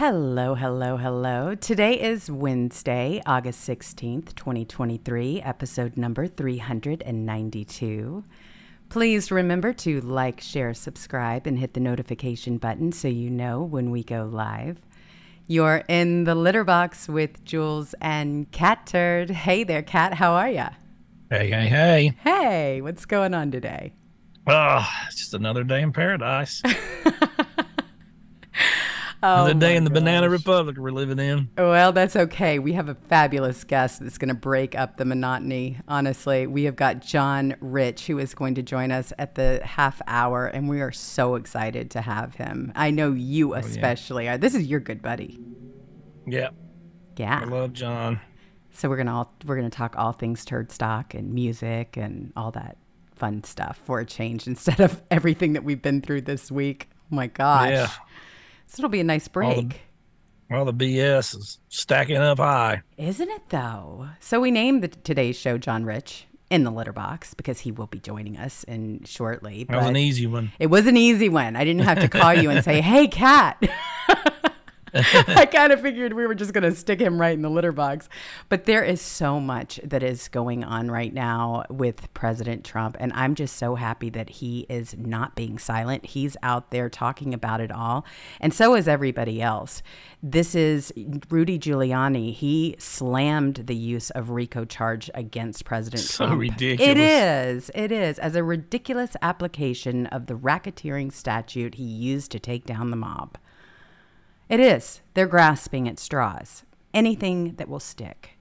Hello, hello, hello. Today is Wednesday, August 16th, 2023, episode number 392. Please remember to like, share, subscribe, and hit the notification button so you know when we go live. You're in the litter box with Jewels and Catturd. Hey there, Cat. How are ya? Hey, hey, hey. Hey, what's going on today? Oh, it's just another day in paradise. Oh, another day in the Banana. Republic we're living in. Well, that's okay. We have a fabulous guest that's going to break up the monotony. Honestly, we have got John Rich, who is going to join us at the half hour, and we are so excited to have him. I know you oh, especially are. This is your good buddy. Yeah, Yeah. I love John. So we're gonna all we're gonna talk all things turd stock and music and all that fun stuff for a change instead of everything that we've been through this week. Oh my gosh. Yeah. So it'll be a nice break. Well, the BS is stacking up high. Isn't it though? So we named the, today's show John Rich in the litter box because he will be joining us in shortly. That was an easy one. It was an easy one. I didn't have to call you and say, "Hey, cat." I kind of figured we were just going to stick him right in the litter box. But there is so much that is going on right now with President Trump. And I'm just so happy that he is not being silent. He's out there talking about it all. And so is everybody else. This is Rudy Giuliani. He slammed the use of RICO charge against President So Trump. ridiculous. It is. It is. As a ridiculous application of the racketeering statute he used to take down the mob. It is. They're grasping at straws. Anything that will stick.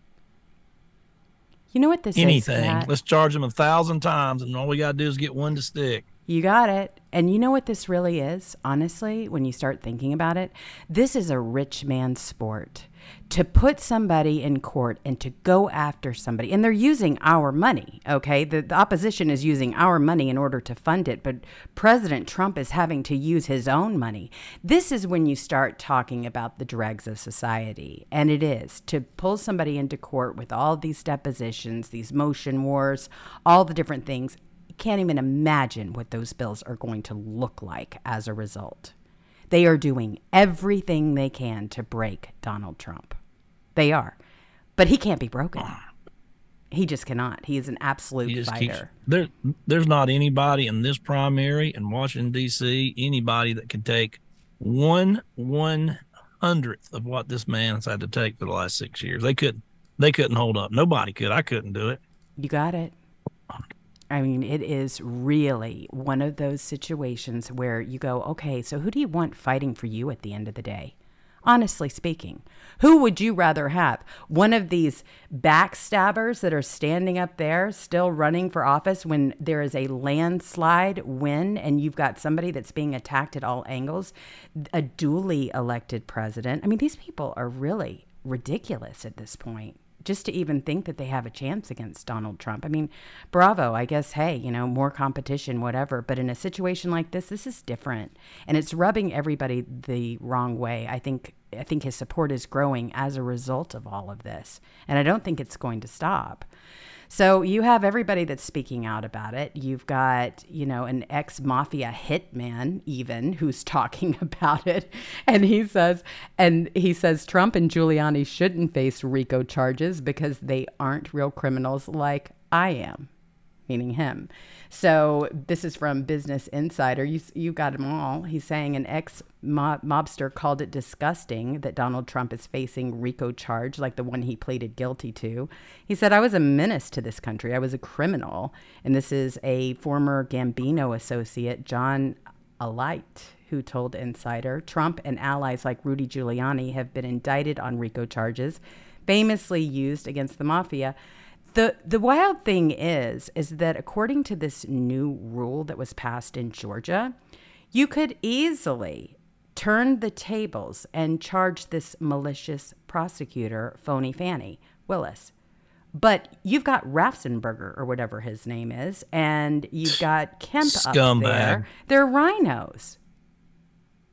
You know what this is? Anything. Let's charge them a thousand times, and all we got to do is get one to stick. You got it. And you know what this really is, honestly, when you start thinking about it? This is a rich man's sport. To put somebody in court and to go after somebody, and they're using our money, okay? The, the opposition is using our money in order to fund it, but President Trump is having to use his own money. This is when you start talking about the dregs of society. And it is to pull somebody into court with all these depositions, these motion wars, all the different things can't even imagine what those bills are going to look like as a result. They are doing everything they can to break Donald Trump. They are. But he can't be broken. He just cannot. He is an absolute just keeps fighter. there. There's not anybody in this primary in Washington D.C. Anybody that could take one one hundredth of what this man has had to take for the last six years. They couldn't. They couldn't hold up. Nobody could. I couldn't do it. You got it. I mean, it is really one of those situations where you go, okay, so who do you want fighting for you at the end of the day? Honestly speaking, who would you rather have? One of these backstabbers that are standing up there still running for office when there is a landslide win and you've got somebody that's being attacked at all angles, a duly elected president. I mean, these people are really ridiculous at this point just to even think that they have a chance against Donald Trump. I mean, bravo. I guess, hey, you know, more competition, whatever. But in a situation like this, this is different. And it's rubbing everybody the wrong way. I think I think his support is growing as a result of all of this. And I don't think it's going to stop. So you have everybody that's speaking out about it. You've got, you know, an ex mafia hitman even who's talking about it. And he says and he says Trump and Giuliani shouldn't face RICO charges because they aren't real criminals like I am, meaning him. So this is from Business Insider. You you got them all. He's saying an ex mobster called it disgusting that Donald Trump is facing RICO charge like the one he pleaded guilty to. He said, "I was a menace to this country. I was a criminal." And this is a former Gambino associate, John Alite, who told Insider Trump and allies like Rudy Giuliani have been indicted on RICO charges, famously used against the mafia. The the wild thing is is that according to this new rule that was passed in Georgia, you could easily turn the tables and charge this malicious prosecutor, Phony Fani Willis. But you've got Rafsenberger or whatever his name is, and you've got Kemp up there. They're rhinos.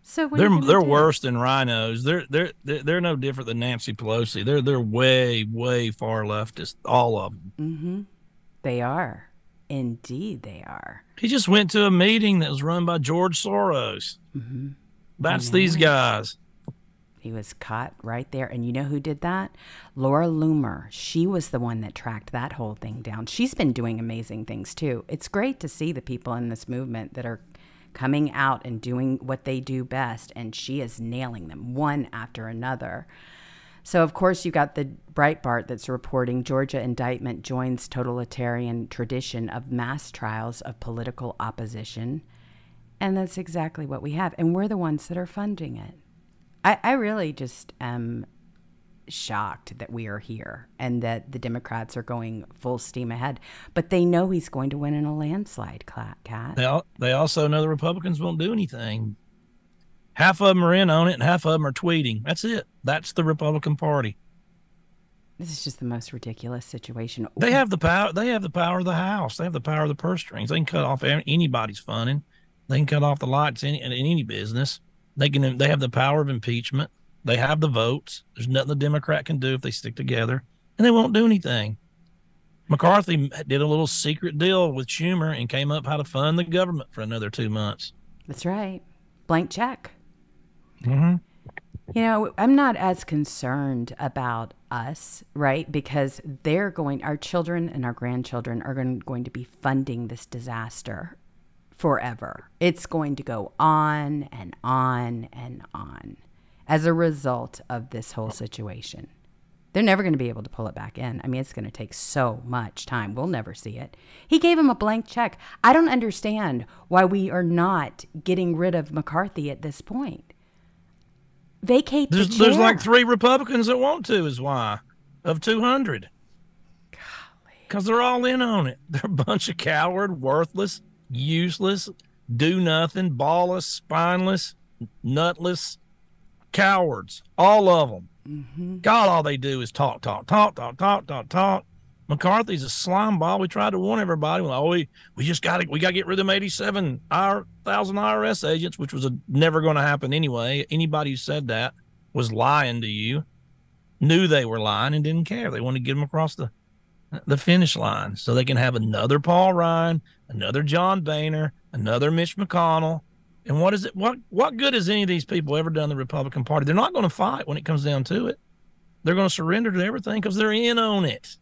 So They're they're worse than rhinos. They're they're they're they're no different than Nancy Pelosi. They're they're way way far leftist. All of them. Mm-hmm. They are. Indeed, they are. He just went to a meeting that was run by George Soros. Mm-hmm. That's these guys. He was caught right there. And you know who did that? Laura Loomer. She was the one that tracked that whole thing down. She's been doing amazing things too. It's great to see the people in this movement that are coming out and doing what they do best. And she is nailing them one after another. So, of course, you got the Breitbart that's reporting Georgia indictment joins totalitarian tradition of mass trials of political opposition. And that's exactly what we have. And we're the ones that are funding it. I, I really just am shocked that we are here and that the Democrats are going full steam ahead. But they know he's going to win in a landslide, Kat. They, all, they also know the Republicans won't do anything half of them are in on it and half of them are tweeting. That's it. That's the Republican Party. This is just the most ridiculous situation. They have the power. They have the power of the House. They have the power of the purse strings. They can cut off anybody's funding. They can cut off the lights in, in any business. They can. They have the power of impeachment. They have the votes. There's nothing the Democrat can do if they stick together, and they won't do anything. McCarthy did a little secret deal with Schumer and came up how to fund the government for another two months. That's right. Blank check. Mm-hmm. You know, I'm not as concerned about us, right? Because they're going, our children and our grandchildren are going, going to be funding this disaster forever. It's going to go on and on and on as a result of this whole situation. They're never going to be able to pull it back in. I mean, it's going to take so much time. We'll never see it. He gave him a blank check. I don't understand why we are not getting rid of McCarthy at this point vacate there's, the chair. There's like three Republicans that want to, is why, of 200. Because they're all in on it. They're a bunch of coward, worthless, useless, do nothing, ballless, spineless, nutless cowards. All of them. Mm-hmm. God, all they do is talk, talk, talk, talk, talk, talk, talk. McCarthy's a slime ball. We tried to warn everybody. Well, oh, we we just got to we got to get rid of them eighty seven thousand IRS agents, which was a, never going to happen anyway. Anybody who said that was lying to you. Knew they were lying and didn't care. They wanted to get them across the the finish line so they can have another Paul Ryan, another John Boehner, another Mitch McConnell. And what is it? What what good has any of these people ever done the Republican Party? They're not going to fight when it comes down to it. They're going to surrender to everything because they're in on it.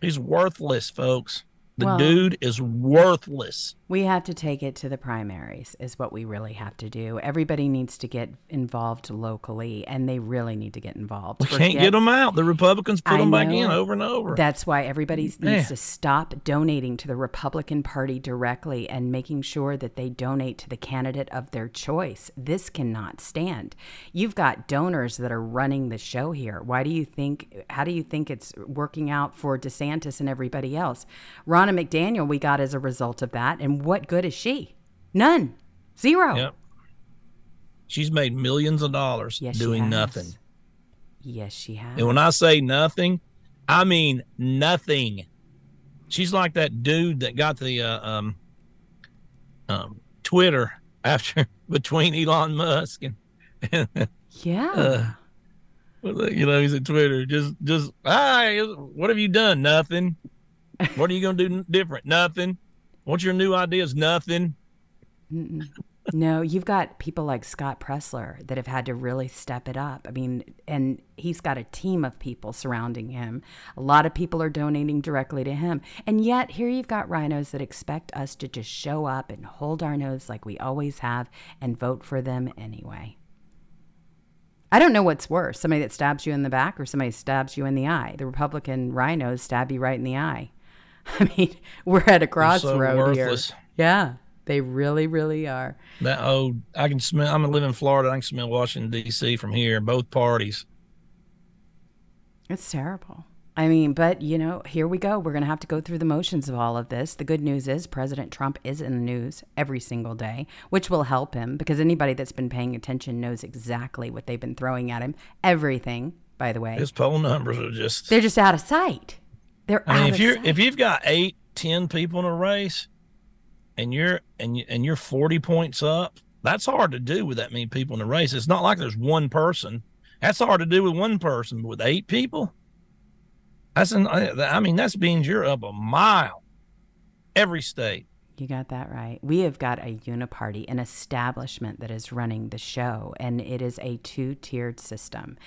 He's worthless, folks. The well, dude is worthless. We have to take it to the primaries, is what we really have to do. Everybody needs to get involved locally, and they really need to get involved. We Forget, can't get them out. The Republicans put I them know, back in over and over. That's why everybody needs to stop donating to the Republican Party directly and making sure that they donate to the candidate of their choice. This cannot stand. You've got donors that are running the show here. Why do you think? How do you think it's working out for DeSantis and everybody else? Ron Ronna McDaniel we got as a result of that. And what good is she? None. Zero. Yep. She's made millions of dollars yes, doing nothing. Yes, she has. And when I say nothing, I mean nothing. She's like that dude that got the uh, um, um, Twitter after between Elon Musk and, and yeah. Uh, you know, he's at Twitter. Just, just, hi, what have you done? Nothing. What are you going to do different? Nothing. What's your new ideas? Nothing. no, you've got people like Scott Presler that have had to really step it up. I mean, and he's got a team of people surrounding him. A lot of people are donating directly to him. And yet, here you've got rhinos that expect us to just show up and hold our nose like we always have and vote for them anyway. I don't know what's worse somebody that stabs you in the back or somebody stabs you in the eye. The Republican rhinos stab you right in the eye. I mean, we're at a crossroad so here. Yeah, they really, really are. That old, I can smell. I'm live in Florida. I can smell Washington D.C. from here. Both parties. It's terrible. I mean, but you know, here we go. We're going to have to go through the motions of all of this. The good news is President Trump is in the news every single day, which will help him because anybody that's been paying attention knows exactly what they've been throwing at him. Everything, by the way. His poll numbers are just They're just out of sight. They're I mean, if you're if you've got eight, ten people in a race, and you're and you, and you're forty points up, that's hard to do with that many people in a race. It's not like there's one person. That's hard to do with one person, but with eight people, that's an. I mean, that's means you're up a mile every state. You got that right. We have got a uniparty, an establishment that is running the show, and it is a two tiered system.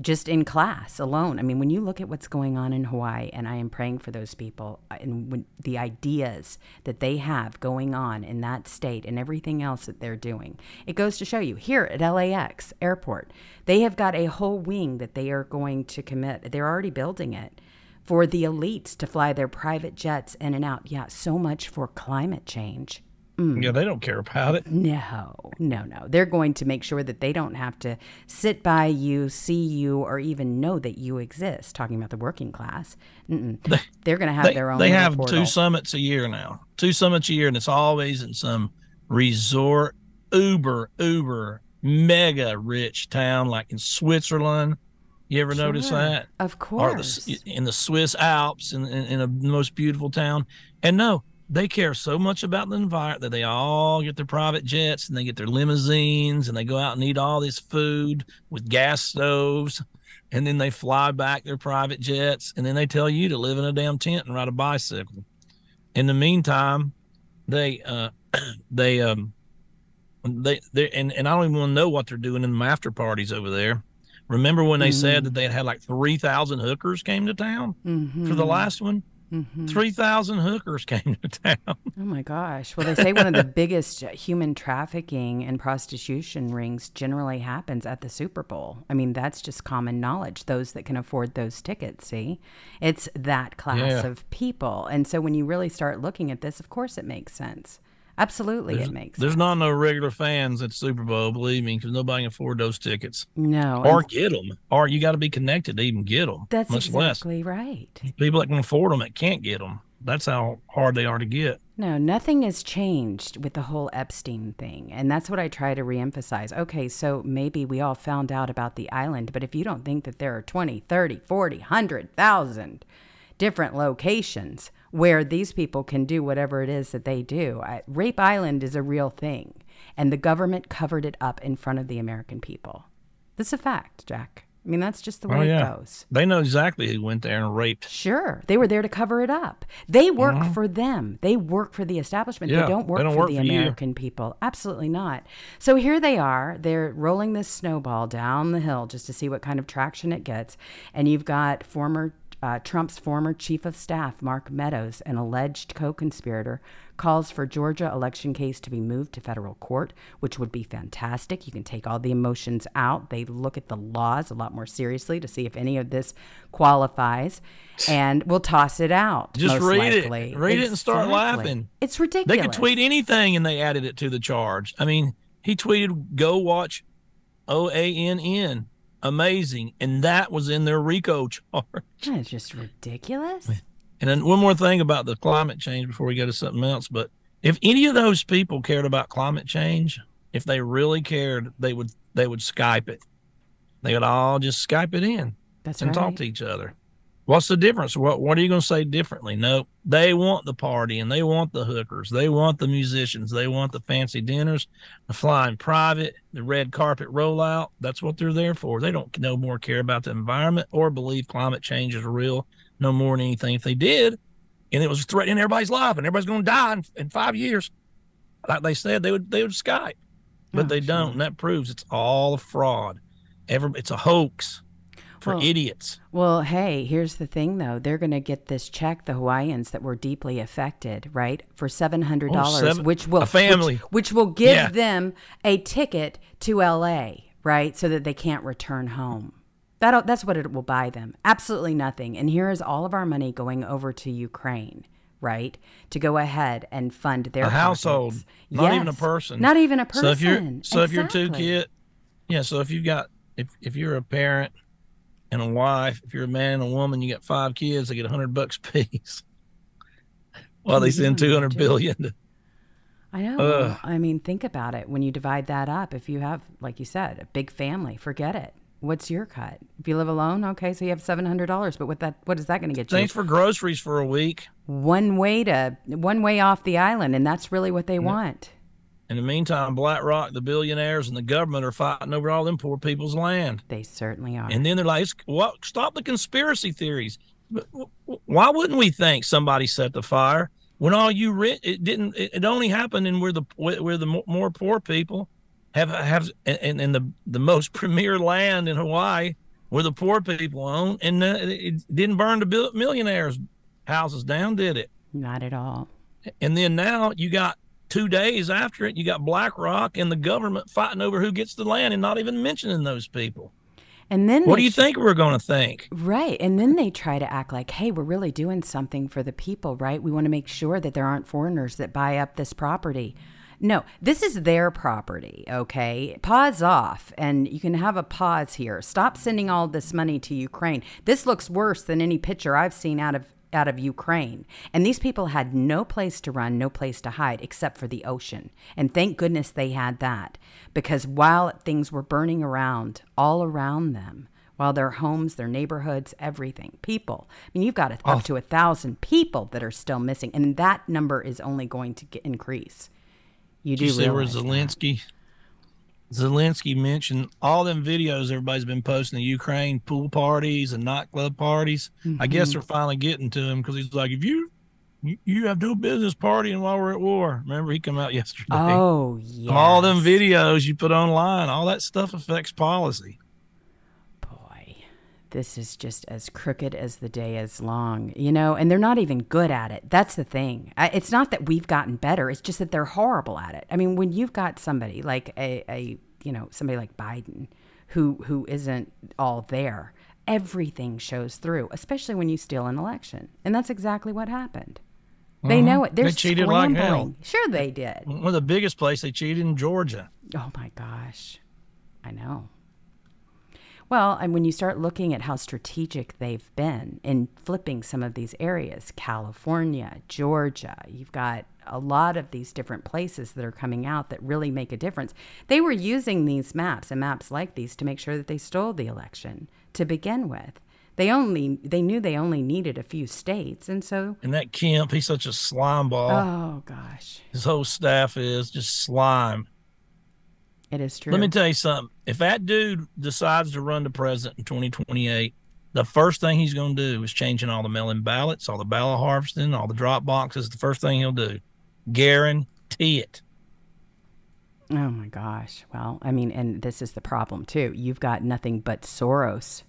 Just in class alone. I mean, when you look at what's going on in Hawaii, and I am praying for those people, uh, and when, the ideas that they have going on in that state and everything else that they're doing, it goes to show you here at LAX airport, they have got a whole wing that they are going to commit. They're already building it for the elites to fly their private jets in and out. Yeah, so much for climate change. Mm. Yeah, they don't care about it. No, no, no. They're going to make sure that they don't have to sit by you, see you, or even know that you exist. Talking about the working class, they, are going to have they, their own. They have portal. two summits a year now. Two summits a year, and it's always in some resort, uber, uber, mega rich town like in Switzerland you ever sure, notice that? Of course. The, in the Swiss Alps, in, in, in a most beautiful town. And no, they care so much about the environment that they all get their private jets and they get their limousines and they go out and eat all this food with gas stoves. And then they fly back their private jets. And then they tell you to live in a damn tent and ride a bicycle. In the meantime, they, uh, they, um, they, they, and, and I don't even want to know what they're doing in the after parties over there Remember when they mm-hmm. said that they had had like 3,000 hookers came to town mm-hmm. for the last one? Mm-hmm. 3,000 hookers came to town. Oh my gosh. Well, they say one of the biggest human trafficking and prostitution rings generally happens at the Super Bowl. I mean, that's just common knowledge. Those that can afford those tickets, see? It's that class yeah. of people. And so when you really start looking at this, of course it makes sense. Absolutely, there's, it makes. There's sense. not no regular fans at Super Bowl, believe me, because nobody can afford those tickets. No, or get them, or you got to be connected to even get them. That's much exactly less. right. People that can afford them that can't get them. That's how hard they are to get. No, nothing has changed with the whole Epstein thing. And that's what I try to reemphasize. Okay, so maybe we all found out about the island, but if you don't think that there are 20, 30, 40, 100,000 different locations where these people can do whatever it is that they do. I, Rape Island is a real thing, and the government covered it up in front of the American people. That's a fact, Jack. I mean, that's just the way oh, yeah. it goes. They know exactly who went there and raped. Sure. They were there to cover it up. They work mm-hmm. for them. They work for the establishment. Yeah, they don't work they don't for work the for American you. people. Absolutely not. So here they are. They're rolling this snowball down the hill just to see what kind of traction it gets. And you've got former uh, Trump's former chief of staff, Mark Meadows, an alleged co conspirator, calls for Georgia election case to be moved to federal court, which would be fantastic. You can take all the emotions out. They look at the laws a lot more seriously to see if any of this qualifies, and we'll toss it out. Just read likely. it. Read exactly. it and start laughing. It's ridiculous. They could tweet anything and they added it to the charge. I mean, he tweeted, go watch OANN amazing. And that was in their RICO charge. That's just ridiculous. And then one more thing about the climate change before we go to something else. But if any of those people cared about climate change, if they really cared, they would they would Skype it. They would all just Skype it in That's and right. talk to each other. What's the difference? What what are you going to say differently? No, they want the party and they want the hookers. They want the musicians. They want the fancy dinners, the flying private, the red carpet rollout. That's what they're there for. They don't no more care about the environment or believe climate change is real no more than anything. If they did, and it was threatening everybody's life and everybody's going to die in, in, five years, like they said, they would they would Skype, but oh, they sure. don't. And that proves it's all a fraud. Ever, it's a hoax for well, idiots. Well, hey, here's the thing though. They're going to get this check, the Hawaiians that were deeply affected, right? For $700, oh, seven, which will a family. Which, which will give yeah. them a ticket to LA, right? So that they can't return home. That that's what it will buy them. Absolutely nothing. And here is all of our money going over to Ukraine right? To go ahead and fund their a household, pockets. not yes. even a person, not even a person. So if you're so exactly. if you're two kid, yeah. So if you've got if if you're a parent and a wife. If you're a man and a woman, you got five kids, they get a hundred bucks a piece. Well, they send two hundred billion. To, I know. Uh, I mean, think about it. When you divide that up, if you have, like you said, a big family, forget it. What's your cut? If you live alone, okay, so you have seven hundred dollars. But what that what is that going to get you? Thanks for groceries for a week. One way to one way off the island, and that's really what they want. In the meantime, BlackRock, the billionaires, and the government are fighting over all them poor people's land. They certainly are. And then they're like, "What? Stop the conspiracy theories." Why wouldn't we think somebody set the fire? when all you rich, it didn't. It only happened in where the where the more poor people have have and, and the the most premier land in Hawaii where the poor people own, and uh, it didn't burn the millionaires' houses down, did it? Not at all. And then now you got two days after it, you got BlackRock and the government fighting over who gets the land, and not even mentioning those people. And then what do you th- think we're going to think? Right. And then they try to act like, hey, we're really doing something for the people, right? We want to make sure that there aren't foreigners that buy up this property. No, this is their property, okay? Pause off, and you can have a pause here. Stop sending all this money to Ukraine. This looks worse than any picture I've seen out of out of Ukraine. And these people had no place to run, no place to hide except for the ocean. And thank goodness they had that because while things were burning around all around them, while their homes, their neighborhoods, everything, people. I mean, you've got up oh. to a thousand people that are still missing, and that number is only going to get, increase. You do you see where Zelensky? That. Zelensky mentioned all them videos everybody's been posting the Ukraine pool parties and nightclub parties. Mm-hmm. I guess mm-hmm. they're finally getting to him because he's like, if you you have no business partying while we're at war. Remember, he come out yesterday. Oh, yeah. All them videos you put online, all that stuff affects policy Boy, this is just as crooked as the day is long, you know, and they're not even good at it. That's the thing. It's not that we've gotten better, it's just that they're horrible at it. I mean, when you've got somebody like a, a you know, somebody like Biden who who isn't all there, everything shows through, especially when you steal an election. And that's exactly what happened. They mm-hmm. know it. They're they cheated scrambling. like hell. Sure, they did. One of the biggest places they cheated in Georgia. Oh my gosh, I know. Well, and when you start looking at how strategic they've been in flipping some of these areas, California, Georgia, you've got a lot of these different places that are coming out that really make a difference. They were using these maps and maps like these to make sure that they stole the election to begin with. They only they knew they only needed a few states, and so and that Kemp, he's such a slime ball. Oh gosh, his whole staff is just slime. It is true. Let me tell you something. If that dude decides to run the president in 2028, the first thing he's going to do is changing all the mail-in ballots, all the ballot harvesting, all the drop boxes. The first thing he'll do, guarantee it. Oh my gosh. Well, I mean, and this is the problem too. You've got nothing but Soros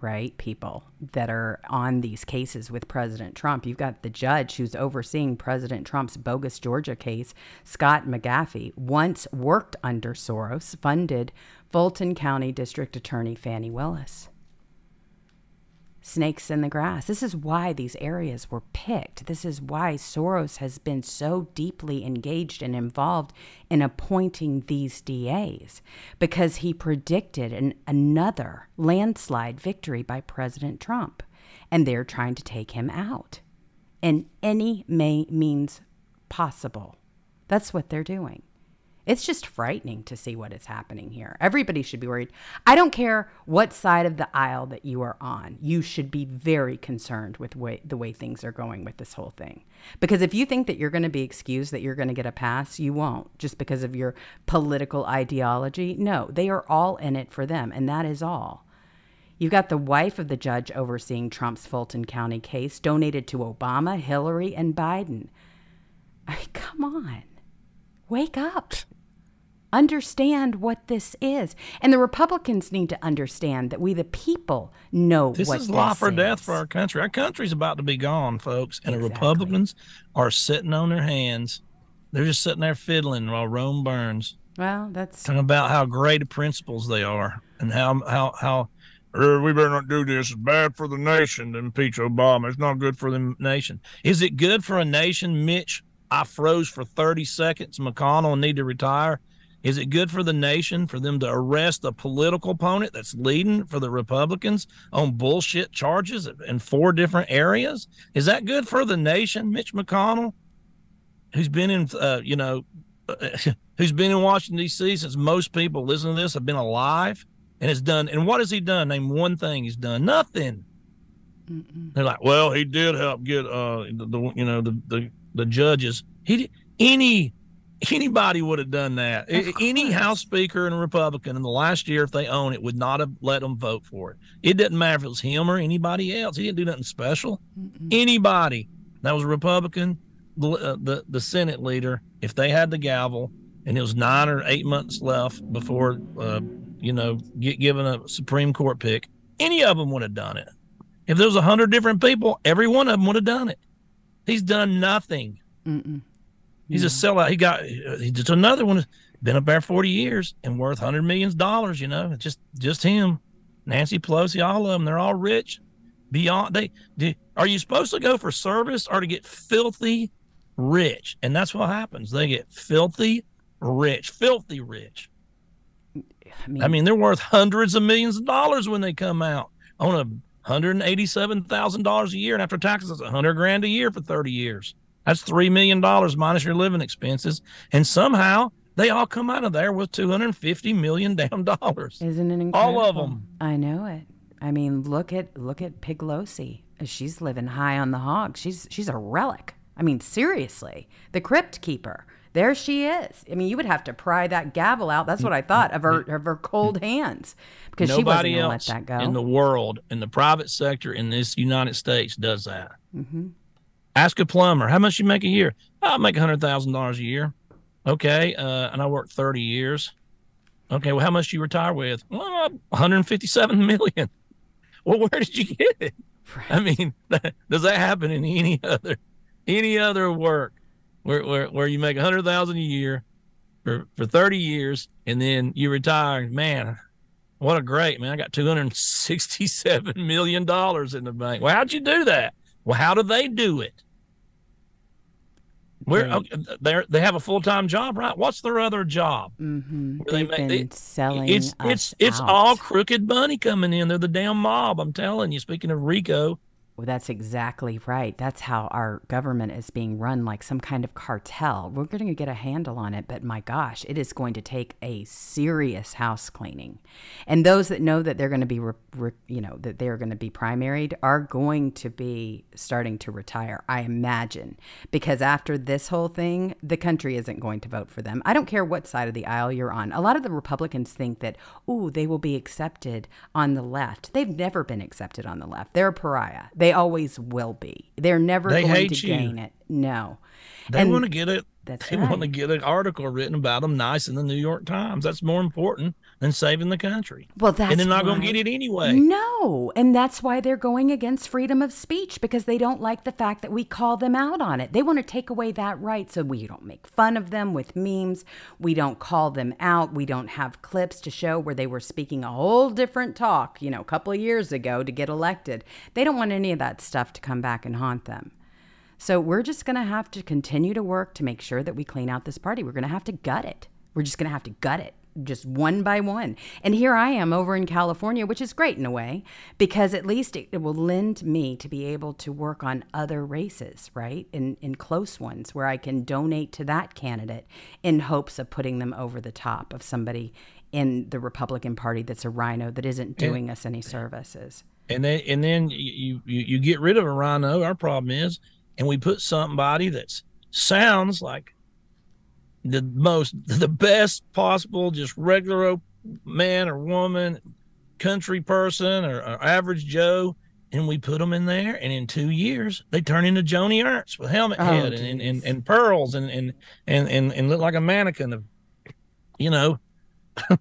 right? People that are on these cases with President Trump. You've got the judge who's overseeing President Trump's bogus Georgia case, Scott McAfee, once worked under Soros, funded Fulton County District Attorney Fani Willis snakes in the grass. This is why these areas were picked. This is why Soros has been so deeply engaged and involved in appointing these DAs because he predicted an, another landslide victory by President Trump. And they're trying to take him out in any may means possible. That's what they're doing. It's just frightening to see what is happening here. Everybody should be worried. I don't care what side of the aisle that you are on. You should be very concerned with way, the way things are going with this whole thing. Because if you think that you're going to be excused, that you're going to get a pass, you won't just because of your political ideology. No, they are all in it for them, and that is all. You've got the wife of the judge overseeing Trump's Fulton County case donated to Obama, Hillary, and Biden. I mean, come on. Wake up understand what this is. And the Republicans need to understand that we, the people, know what this what is life or death for our country. Our country's about to be gone, folks, and exactly. the Republicans are sitting on their hands. They're just sitting there fiddling while Rome burns. Well, that's talking about how great of principles they are, and how how how. Er, we better not do this. It's bad for the nation to impeach Obama. It's not good for the nation. Is it good for a nation, Mitch? I froze for 30 seconds. McConnell need to retire. Is it good for the nation for them to arrest a political opponent that's leading for the Republicans on bullshit charges in four different areas? Is that good for the nation, Mitch McConnell, who's been in, uh, you know, who's been in Washington D.C. since most people listening to this have been alive and has done? And what has he done? Name one thing he's done. Nothing. Mm-mm. They're like, well, he did help get, uh, the, the you know, the the the judges. He did any anybody would have done that. Any House Speaker and Republican in the last year, if they own it, would not have let them vote for it. It didn't matter if it was him or anybody else. He didn't do nothing special. Mm-mm. Anybody that was a Republican the, uh, the the Senate leader, if they had the gavel and it was nine or eight months left before, uh, you know, get given a Supreme Court pick, any of them would have done it. If there was a hundred different people, every one of them would have done it. He's done nothing. Mm-mm. He's a hmm. sellout. He got he's just another one. Been up there forty years and worth hundred millions dollars. You know, just just him, Nancy Pelosi, all of them. They're all rich. Beyond they, they are you supposed to go for service or to get filthy rich? And that's what happens. They get filthy rich, filthy rich. I mean, I mean, they're worth hundreds of millions of dollars when they come out on a hundred and eighty-seven thousand dollars a year, and after taxes, it's a hundred grand a year for thirty years. That's three million dollars minus your living expenses, and somehow they all come out of there with two hundred fifty million damn dollars. Isn't it incredible? All of them. I know it. I mean, look at look at Piglosi. She's living high on the hog. She's she's a relic. I mean, seriously, the crypt keeper there she is. I mean, you would have to pry that gavel out. That's what I thought of her of her cold hands because Nobody she wasn't else let that go. in the world, in the private sector, in this United States, does that. Mm-hmm. Ask a plumber how much you make a year. I make a hundred thousand dollars a year. Okay, uh, and I worked thirty years. Okay, well, how much do you retire with? Well, one hundred fifty-seven million. Well, where did you get it? Right. I mean, does that happen in any other any other work? where where, where you make a hundred thousand a year for for 30 years and then you retire man what a great man i got 267 million dollars in the bank well how'd you do that well how do they do it where okay, they they have a full time job, right? What's their other job? Mm-hmm. They've they, been they, selling. It's it's it's all crooked money coming in. They're the damn mob. I'm telling you. Speaking of RICO, well, that's exactly right. That's how our government is being run like some kind of cartel. We're going to get a handle on it, but my gosh, it is going to take a serious house cleaning. And those that know that they're going to be, re, re, you know, that they're going to be primaried are going to be starting to retire, I imagine, because after this whole thing, the country isn't going to vote for them. I don't care what side of the aisle you're on. A lot of the Republicans think that, oh, they will be accepted on the left. They've never been accepted on the left. They're a pariah. They they always will be. They're never they going to you. gain it. No. They want to get it. That's they right. want to get an article written about them nice in the New York Times. That's more important than saving the country. Well, that's and they're not going to get it anyway. No, and that's why they're going against freedom of speech because they don't like the fact that we call them out on it. They want to take away that right, so we don't make fun of them with memes. We don't call them out. We don't have clips to show where they were speaking a whole different talk, you know, a couple of years ago to get elected. They don't want any of that stuff to come back and haunt them. So we're just going to have to continue to work to make sure that we clean out this party. We're going to have to gut it. We're just going to have to gut it just one by one. And here I am over in California, which is great in a way, because at least it, it, will lend me to be able to work on other races, right? In, in close ones where I can donate to that candidate in hopes of putting them over the top of somebody in the Republican Party that's a rhino that isn't doing and, us any services. And then, and then you, you, you get rid of a rhino. Our problem is and we put somebody that sounds like the most the best possible just regular man or woman country person or, or, average joe and we put them in there and in two years they turn into joni ernst with helmet oh, head and, and, and, and, pearls and, and and and and look like a mannequin of you know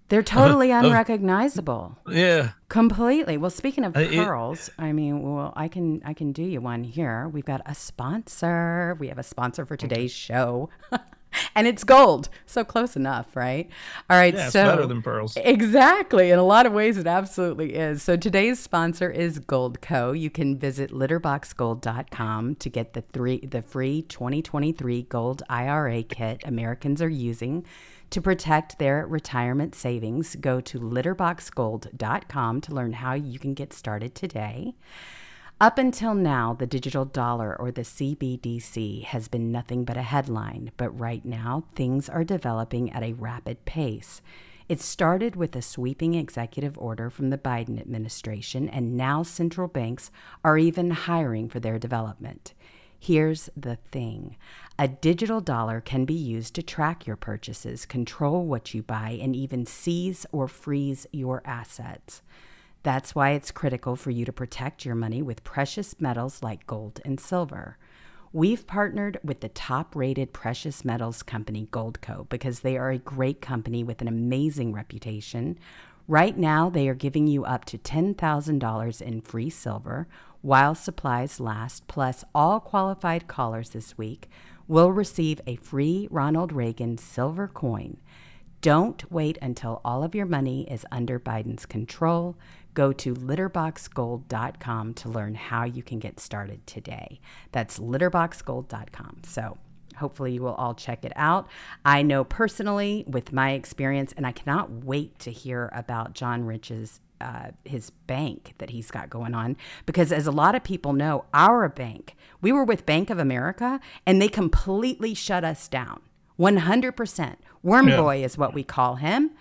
they're totally oh. unrecognizable. Yeah. Completely. Well, speaking of uh, pearls, I mean, well, I can I can do you one here. We've got a sponsor. We have a sponsor for today's show. and it's gold. So close enough, right? All right. Yeah, so better than pearls. Exactly. In a lot of ways, it absolutely is. So today's sponsor is Goldco. You can visit litterboxgold.com to get the three the free 2023 gold IRA kit Americans are using to protect their retirement savings, go to litterboxgold.com to learn how you can get started today. Up until now, the digital dollar or the CBDC has been nothing but a headline, but right now things are developing at a rapid pace. It started with a sweeping executive order from the Biden administration, and now central banks are even hiring for their development. Here's the thing a digital dollar can be used to track your purchases, control what you buy, and even seize or freeze your assets. That's why it's critical for you to protect your money with precious metals like gold and silver. We've partnered with the top rated precious metals company, Goldco, because they are a great company with an amazing reputation. Right now, they are giving you up to $10,000 in free silver while supplies last, plus all qualified callers this week will receive a free Ronald Reagan silver coin. Don't wait until all of your money is under Biden's control. Go to litterboxgold.com to learn how you can get started today. That's litterboxgold.com. So, hopefully, you will all check it out. I know personally with my experience, and I cannot wait to hear about John Rich's. Uh, his bank that he's got going on because as a lot of people know our bank we were with bank of america and they completely shut us down 100% worm Yeah. boy is what we call him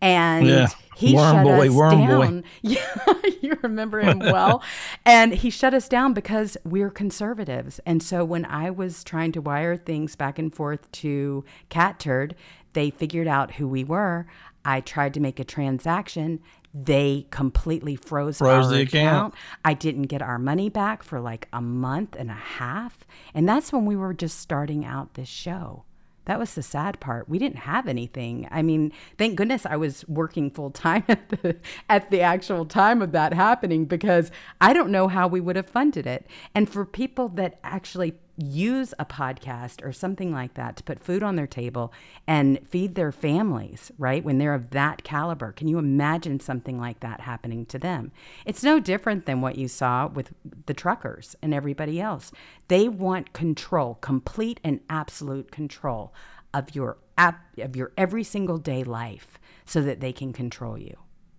and Yeah. he Worm shut boy, us worm boy. down. Yeah, you remember him well. and he shut us down because we're conservatives. And so when I was trying to wire things back and forth to Catturd, they figured out who we were. I tried to make a transaction. They completely froze, Froze our the account. I didn't get our money back for like a month and a half. And that's when we were just starting out this show. That was the sad part. We didn't have anything. I mean, thank goodness I was working full time at the at the actual time of that happening because I don't know how we would have funded it. And for people that actually use a podcast or something like that to put food on their table and feed their families, right? When they're of that caliber, can you imagine something like that happening to them? It's no different than what you saw with the truckers and everybody else. They want control, complete and absolute control of your app of your every single day life so that they can control you.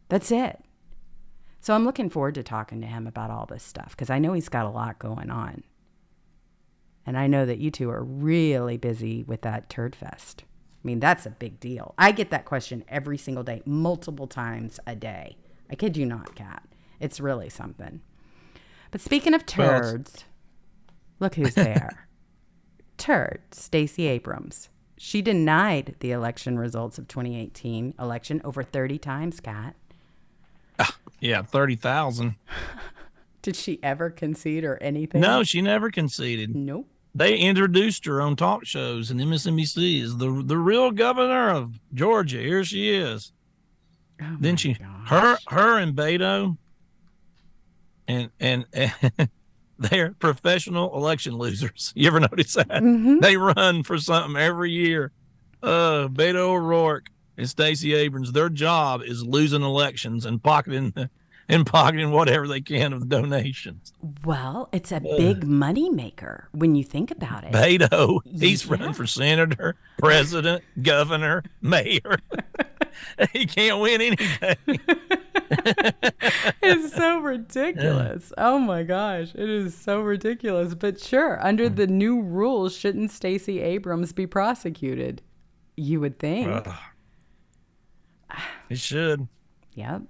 That's it. So I'm looking forward to talking to him about all this stuff because I know he's got a lot going on. And I know that you two are really busy with that turd fest. I mean, that's a big deal. I get that question every single day, multiple times a day. I kid you not, Kat. It's really something. But speaking of Well, turds, look who's there. Turd, Stacey Abrams. She denied the election results of 2018 election over 30 times, Kat. Ah, yeah, thirty thousand. Did she ever concede or anything? No, she never conceded. Nope. They introduced her on talk shows and MSNBC as the the real governor of Georgia. Here she is. Oh Then she, gosh. her, her and Beto, and and, and they're professional election losers. You ever notice that? Mhm. They run for something every year. Uh, Beto O'Rourke and Stacey Abrams, their job is losing elections and pocketing and pocketing whatever they can of the donations. Well, it's a big money maker when you think about it. Beto, he's Yeah. running for senator, president, governor, mayor. he can't win anything. it's so ridiculous. Oh my gosh, it is so ridiculous. But sure, under Hmm. the new rules, shouldn't Stacey Abrams be prosecuted? You would think. He should. Yep.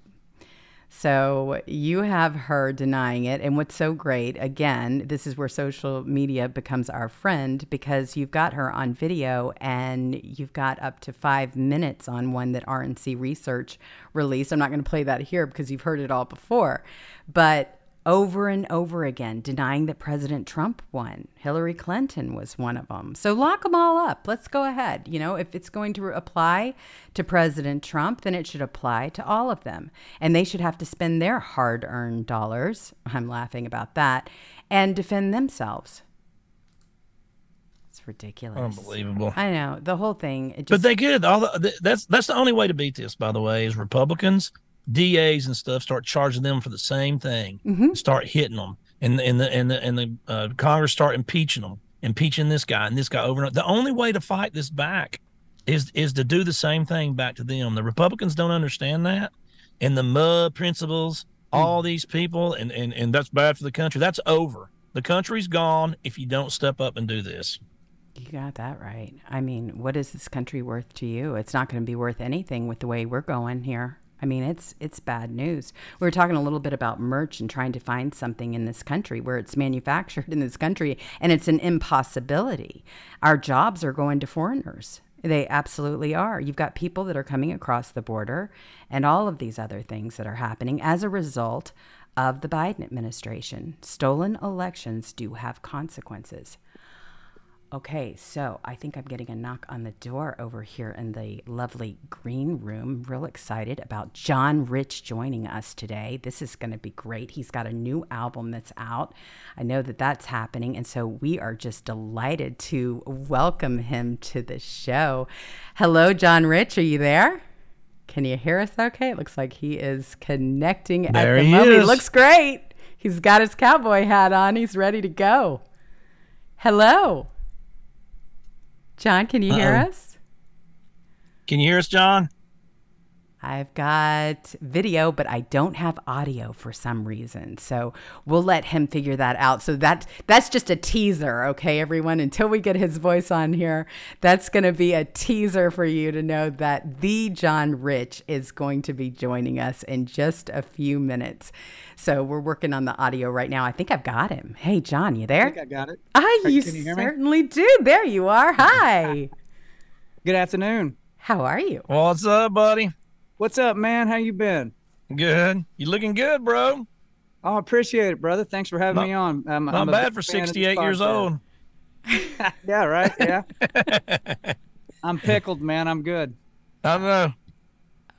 So you have her denying it. And what's so great, again, this is where social media becomes our friend because you've got her on video and you've got up to five minutes on one that RNC Research released. I'm not going to play that here because you've heard it all before. But over and over again, denying that President Trump won. Hillary Clinton was one of them. So lock them all up. Let's go ahead. You know, if it's going to apply to President Trump, then it should apply to all of them. And they should have to spend their hard earned dollars. I'm laughing about that and defend themselves. It's ridiculous. Unbelievable. I know. The whole thing. It just, But they could. All the, that's that's the only way to beat this, by the way, is Republicans, DAs, and stuff start charging them for the same thing. Mhm. Start hitting them, and and the and the and the uh, Congress start impeaching them, impeaching this guy and this guy over and over. The only way to fight this back is is to do the same thing back to them. The Republicans don't understand that, and the mud principles, all these people, and and and that's bad for the country. That's over. The country's gone if you don't step up and do this. You got that right. I mean, what is this country worth to you? It's not going to be worth anything with the way we're going here. I mean, it's it's bad news. We were talking a little bit about merch and trying to find something in this country where it's manufactured in this country, and it's an impossibility. Our jobs are going to foreigners. They absolutely are. You've got people that are coming across the border, and all of these other things that are happening as a result of the Biden administration. Stolen elections do have consequences. Okay, so I think I'm getting a knock on the door over here in the lovely green room. Real excited about John Rich joining us today. This is going to be great. He's got a new album that's out. I know that that's happening. And so we are just delighted to welcome him to the show. Hello, John Rich. Are you there? Can you hear us okay? It looks like he is connecting There at the he moment. He is. looks great. He's got his cowboy hat on. He's ready to go. Hello. John, can you hear Uh-oh. us? Can you hear us, John? I've got video, but I don't have audio for some reason. So we'll let him figure that out. So that that's just a teaser, okay, everyone? Until we get his voice on here, that's going to be a teaser for you to know that the John Rich is going to be joining us in just a few minutes. So we're working on the audio right now. I think I've got him. Hey, John, you I there? think I got it. Ah, Hey, you you hear me? certainly do. There you are. Hi. Good afternoon. How are you? What's up, buddy? What's up, man? How you been? Good. You looking good, bro? Oh, I appreciate it, brother. Thanks for having Not- me on. Um, Not I'm bad for fan of this 68 years old. yeah, right. Yeah. I'm pickled, man. I'm good. I don't know.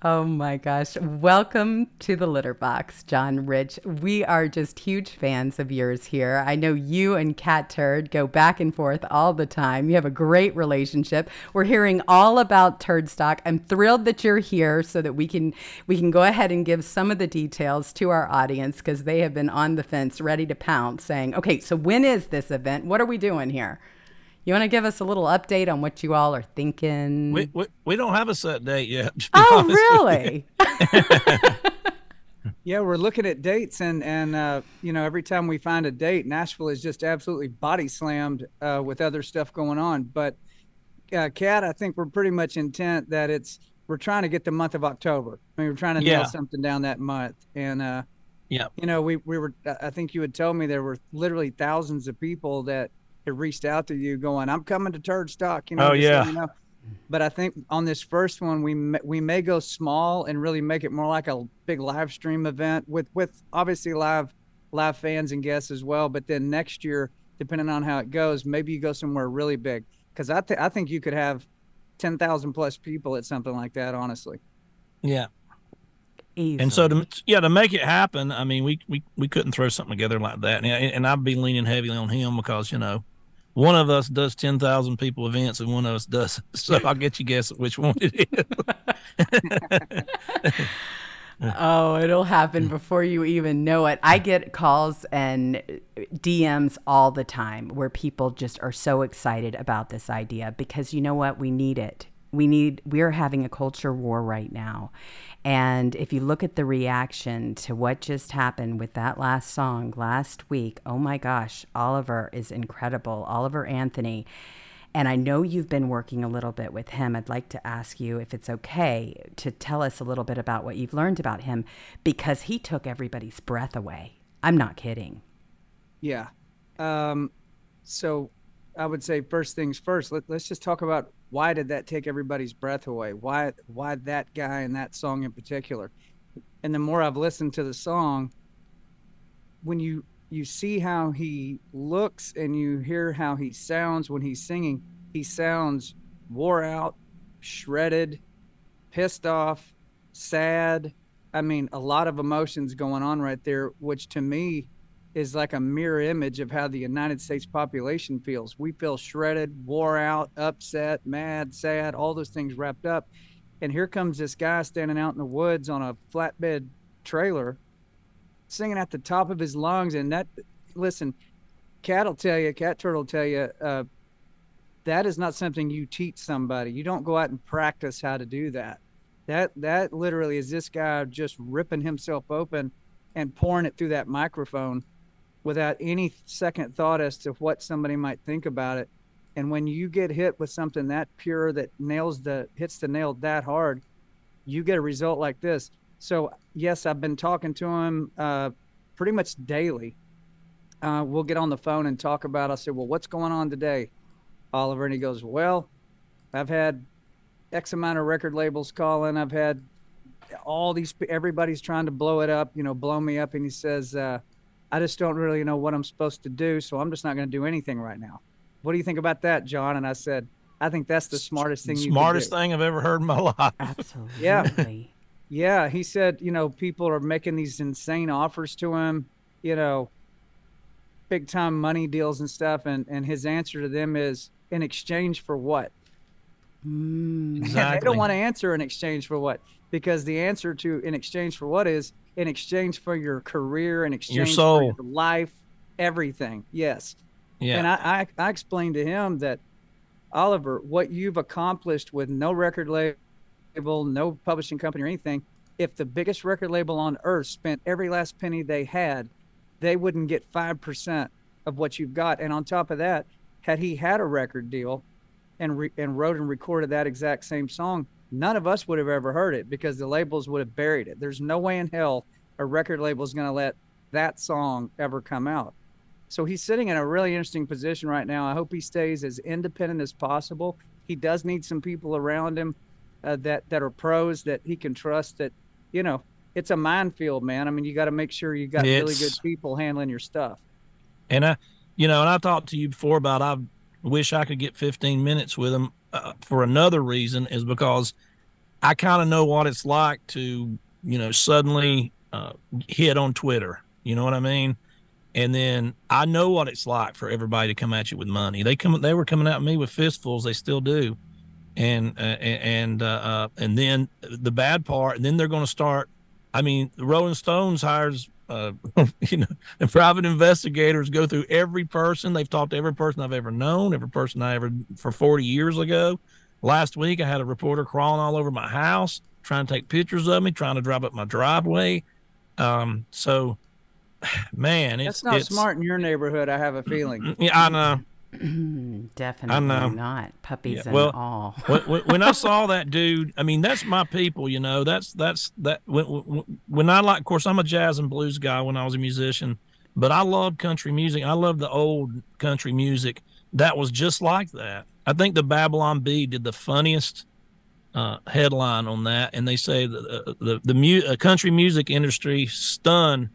Oh my gosh. Welcome to the litter box, John Rich. We are just huge fans of yours here. I know you and Catturd go back and forth all the time. You have a great relationship. We're hearing all about Turd Stock. I'm thrilled that you're here so that we can we can go ahead and give some of the details to our audience because they have been on the fence ready to pounce saying, "Okay, so when is this event? What are we doing here?" You want to give us a little update on what you all are thinking? We, we, we don't have a set date yet. to be oh, honest really? Yeah, we're looking at dates, and and uh, you know, every time we find a date, Nashville is just absolutely body slammed uh, with other stuff going on. But, uh, Kat, I think we're pretty much intent that it's we're trying to get the month of October. I mean, we're trying to Yeah. nail something down that month, and uh, Yeah. you know, we we were. I think you had told me there were literally thousands of people that had reached out to you, going, "I'm coming to Turd Stock." You know. Oh, just so yeah. you know. But I think on this first one, we may, we may go small and really make it more like a big live stream event with with obviously live live fans and guests as well. But then next year, depending on how it goes, maybe you go somewhere really big because I th- I think you could have ten thousand plus people at something like that. Honestly. Yeah. Easily. And so to yeah to make it happen, I mean we we, we couldn't throw something together like that, and, and I'd be leaning heavily on him because you know one of us does ten thousand people events and one of us does. So I'll get you guess which one it is. Oh, it'll happen before you even know it. I get calls and DMs all the time where people just are so excited about this idea because you know what? We need it. We need, we're having a culture war right now. And if you look at the reaction to what just happened with that last song last week, oh my gosh, Oliver is incredible. Oliver Anthony. And I know you've been working a little bit with him. I'd like to ask you if it's okay to tell us a little bit about what you've learned about him because he took everybody's breath away. I'm not kidding. Yeah. Um, so I would say first things first. Let, let's just talk about why did that take everybody's breath away? Why why that guy and that song in particular? And the more I've listened to the song, when you you see how he looks and you hear how he sounds when he's singing, he sounds wore out, shredded, pissed off, sad. I mean, a lot of emotions going on right there, which to me is like a mirror image of how the United States population feels. We feel shredded, wore out, upset, mad, sad, all those things wrapped up. And here comes this guy standing out in the woods on a flatbed trailer, singing at the top of his lungs. And that, listen, Cat will tell you, Catturd'll will tell you, uh, that is not something you teach somebody. You don't go out and practice how to do that. That that literally is this guy just ripping himself open and pouring it through that microphone without any second thought as to what somebody might think about it. And when you get hit with something that pure that nails the hits the nail that hard, you get a result like this. So yes, I've been talking to him uh, pretty much daily. Uh, we'll get on the phone and talk about. I said, "Well, what's going on today, Oliver?" And he goes, "Well, I've had X amount of record labels calling. I've had all these. Everybody's trying to blow it up. You know, blow me up." And he says, uh, "I just don't really know what I'm supposed to do, so I'm just not going to do anything right now." what do you think about that, John? And I said, I think that's the smartest thing. You smartest thing I've ever heard in my life. Absolutely. Yeah. yeah. He said, you know, people are making these insane offers to him, you know, big time money deals and stuff. And, and his answer to them is in exchange for what? Mm. Exactly. they don't want to answer in exchange for what? Because the answer to in exchange for what is in exchange for your career, in exchange soul. for your life, everything. Yes. Yeah. And I, I, I explained to him that, Oliver, what you've accomplished with no record label, no publishing company or anything, if the biggest record label on earth spent every last penny they had, they wouldn't get 5% of what you've got. And on top of that, had he had a record deal and, re- and wrote and recorded that exact same song, none of us would have ever heard it because the labels would have buried it. There's no way in hell a record label is going to let that song ever come out. So he's sitting in a really interesting position right now. I hope he stays as independent as possible. He does need some people around him uh, that that are pros that he can trust. That you know, it's a minefield, man. I mean, you got to make sure you got really good people handling your stuff. And I, you know, and I talked to you before about I wish I could get 15 minutes with him for another reason is because I kind of know what it's like to, you know, suddenly uh, hit on Twitter. You know what I mean? And then I know what it's like for everybody to come at you with money. They come, they were coming at me with fistfuls. They still do. And, uh, and, uh, uh, and then the bad part, and then they're going to start. I mean, the Rolling Stones hires, uh, you know, and private investigators go through every person. They've talked to every person I've ever known, every person I ever for 40 years ago. Last week, I had a reporter crawling all over my house, trying to take pictures of me, trying to drive up my driveway. Um, so, man, it's That's not it's, smart in your neighborhood. I have a feeling. Yeah, I know. Definitely not. Puppies Yeah, and well, all. when, when, I saw that dude, I mean, that's my people, you know. That's that's that. When, when, I like, of course, I'm a jazz and blues guy when I was a musician, but I love country music. I love the old country music that was just like that. I think the Babylon Bee did the funniest uh, headline on that, and they say the the the, the mu- uh, country music industry stunned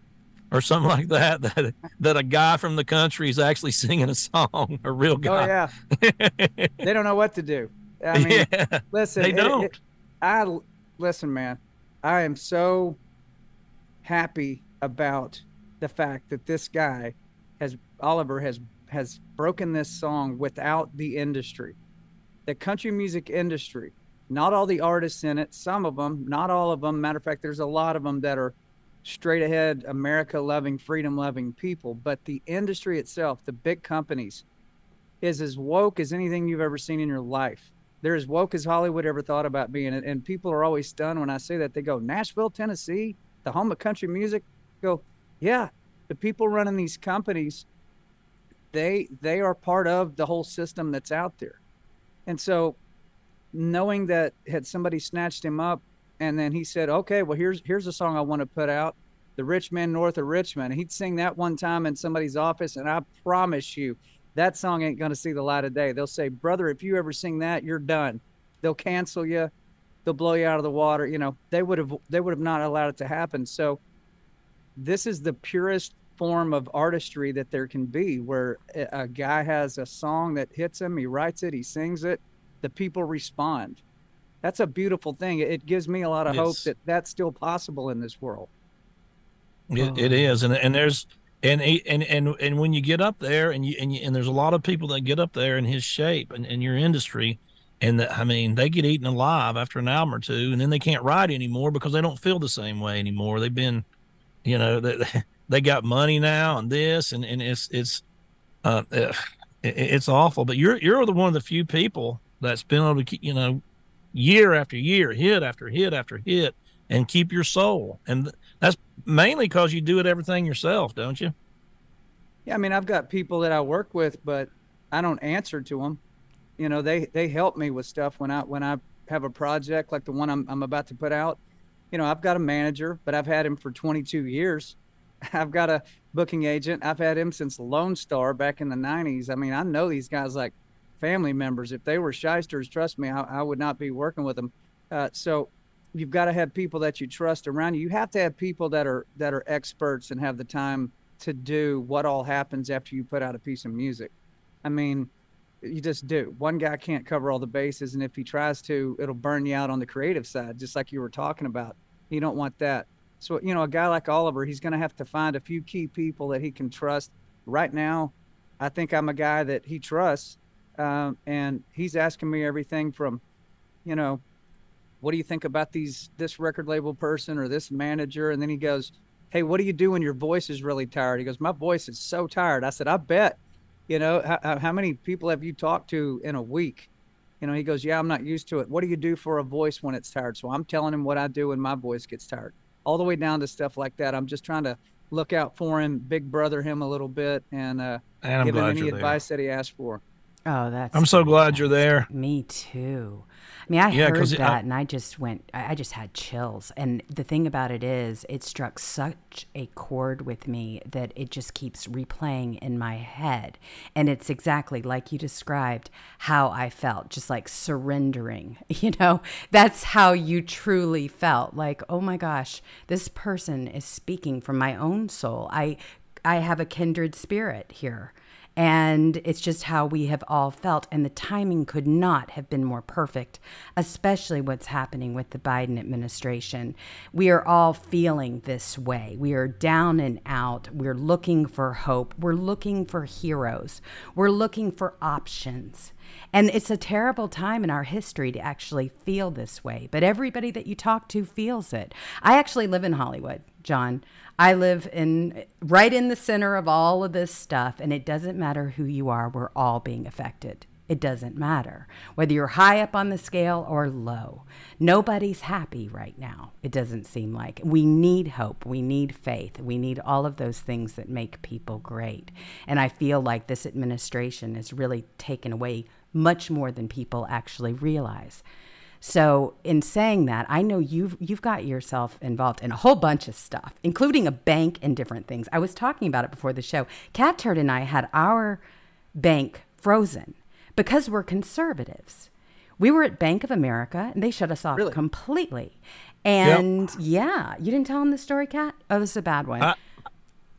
or something like that that that a guy from the country is actually singing a song, a real oh, guy. Oh yeah, they don't know what to do. I mean, yeah. listen, They don't. it- I listen, man. I am so happy about the fact that this guy has Oliver has has broken this song without the industry, the country music industry. Not all the artists in it. Some of them, not all of them. Matter of fact, there's a lot of them that are straight ahead, America loving, freedom loving people. But the industry itself, the big companies, is as woke as anything you've ever seen in your life. They're as woke as Hollywood ever thought about being. And, people are always stunned when I say that. They go, Nashville, Tennessee, the home of country music. Go, yeah, the people running these companies, they they are part of the whole system that's out there. And so knowing that had somebody snatched him up and then he said, Okay, well here's here's a song I want to put out. The Rich Man North of Richmond. He'd sing that one time in somebody's office, and I promise you, that song ain't to see the light of day. They'll say, brother, if you ever sing that, you're done. They'll cancel you. They'll blow you out of the water. You know, they would have they would have not allowed it to happen. So this is the purest form of artistry that there can be, where a guy has a song that hits him, he writes it, he sings it, the people respond. That's a beautiful thing. It gives me a lot of hope that that's still possible in this world. It, it is, and and there's and and and and when you get up there, and you and you, and there's a lot of people that get up there in his shape and in your industry, and that I mean they get eaten alive after an album or two, and then they can't write anymore because they don't feel the same way anymore. They've been, you know, they they got money now and this, and and it's it's uh it's awful. But you're you're the one of the few people that's been able to keep, you know, year after year, hit after hit after hit, and keep your soul. And that's mainly because you do it everything yourself, don't you? Yeah, I mean, I've got people that I work with, but I don't answer to them. You know, they they help me with stuff when I when I have a project like the one I'm I'm about to put out. You know, I've got a manager, but I've had him for 22 years. I've got a booking agent. I've had him since Lonestar back in the 90s. I mean, I know these guys like family members. If they were shysters, trust me, I, I would not be working with them. Uh, so you've got to have people that you trust around you. You have to have people that are that are experts and have the time to do what all happens after you put out a piece of music. I mean, You just do. One guy can't cover all the bases, and if he tries to, it'll burn you out on the creative side, just like you were talking about. You don't want that. So, you know, a guy like Oliver, he's going to have to find a few key people that he can trust. Right now, I think I'm a guy that he trusts, um, and he's asking me everything from, you know, what do you think about these this record label person or this manager? And then he goes, Hey, what do you do when your voice is really tired? He goes, My voice is so tired. I said, I bet. You know, how, how many people have you talked to in a week? You know, he goes, Yeah, I'm not used to it. What do you do for a voice when it's tired? So I'm telling him what I do when my voice gets tired, all the way down to stuff like that. I'm just trying to look out for him, big brother him a little bit, and, uh, And give him any advice that he asked for. Oh, that's. I'm so glad you're there. Me too. I mean, I Yeah, heard that I- and I just went, I just had chills. And the thing about it is, it struck such a chord with me that it just keeps replaying in my head. And it's exactly like you described how I felt, just like surrendering. You know, that's how you truly felt like, oh my gosh, this person is speaking from my own soul. I, I have a kindred spirit here. And it's just how we have all felt. And the timing could not have been more perfect, especially what's happening with the Biden administration. We are all feeling this way. We are down and out. We're looking for hope. We're looking for heroes. We're looking for options. And it's a terrible time in our history to actually feel this way. But everybody that you talk to feels it. I actually live in Hollywood, John. I live in right in the center of all of this stuff, and it doesn't matter who you are, we're all being affected. It doesn't matter whether you're high up on the scale or low. Nobody's happy right now, it doesn't seem like. We need hope. We need faith. We need all of those things that make people great. And I feel like this administration has really taken away much more than people actually realize. So, in saying that, I know you've you've got yourself involved in a whole bunch of stuff, including a bank and different things. I was talking about it before the show. Catturd and I had our bank frozen because we're conservatives. We were at Bank of America and they shut us off Really? completely. And yeah, you didn't tell him the story, Cat? Oh, this is a bad one. I-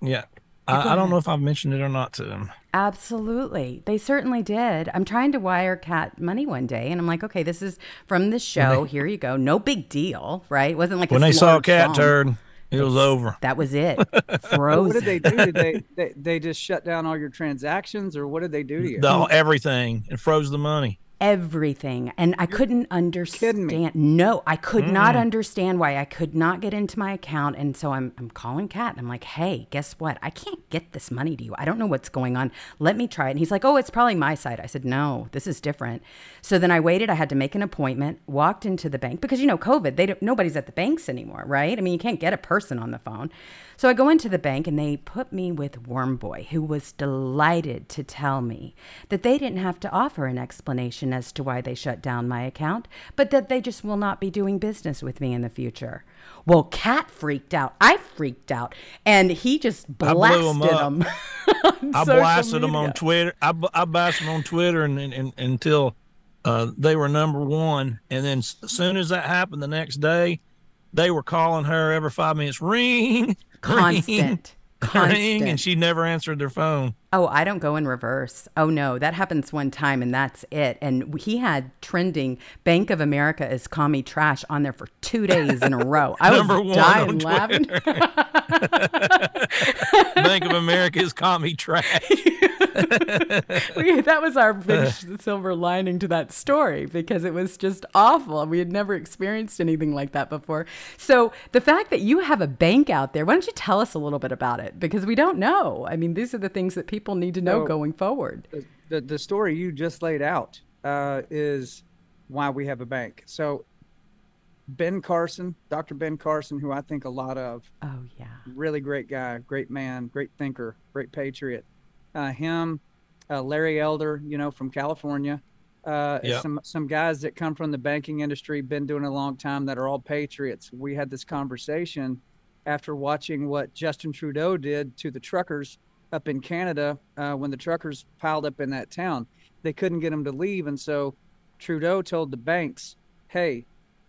Yeah. I, I don't know if I've mentioned it or not to them. Absolutely. They certainly did. I'm trying to wire Cat money one day, and I'm like, okay, this is from the show. Here you go. No big deal, right? It wasn't like When a they saw smart Cat phone. Turd, it was over. That was it. Froze. What did they do? Did they, they they just shut down all your transactions, or what did they do to you? The, everything and froze the money. Everything and i couldn't understand no i could not understand why i could not get into my account and so i'm, I'm calling kat and i'm like hey guess what? I can't get this money to you. I don't know what's going on. Let me try it. And he's like oh it's probably my side. I said no this is different. So then i waited. I had to make an appointment walked into the bank because you know covid they don't nobody's at the banks anymore right? I mean you can't get a person on the phone so I go into the bank and they put me with Worm Boy, who was delighted to tell me that they didn't have to offer an explanation as to why they shut down my account, but that they just will not be doing business with me in the future. Well, Cat freaked out. I freaked out. And he just I blew him. I blasted him on. Twitter. I blasted him on Twitter and, and, and until uh, they were number one. And then as soon as that happened the next day, they were calling her every five minutes, ring, Constant. Constant. and she never answered their phone. Oh, I don't go in reverse. Oh no, that happens one time and that's it. And he had trending Bank of America is me trash on there for two days in a row. I was dying laughing. Bank of America caught me trash. we, that was our big silver lining to that story because it was just awful. We had never experienced anything like that before. So the fact that you have a bank out there, why don't you tell us a little bit about it? Because we don't know. I mean, these are the things that people need to know So- going forward. the, the, the story you just laid out uh, is why we have a bank. So Ben Carson, Dr. Ben Carson, who I think a lot of, Oh yeah. really great guy, great man, great thinker, great patriot. Uh, him, uh, Larry Elder, you know, from California. Uh, Yep. Some some guys that come from the banking industry, been doing a long time, that are all patriots. We had this conversation after watching what Justin Trudeau did to the truckers up in Canada uh, when the truckers piled up in that town. They couldn't get them to leave, and so Trudeau told the banks, "Hey,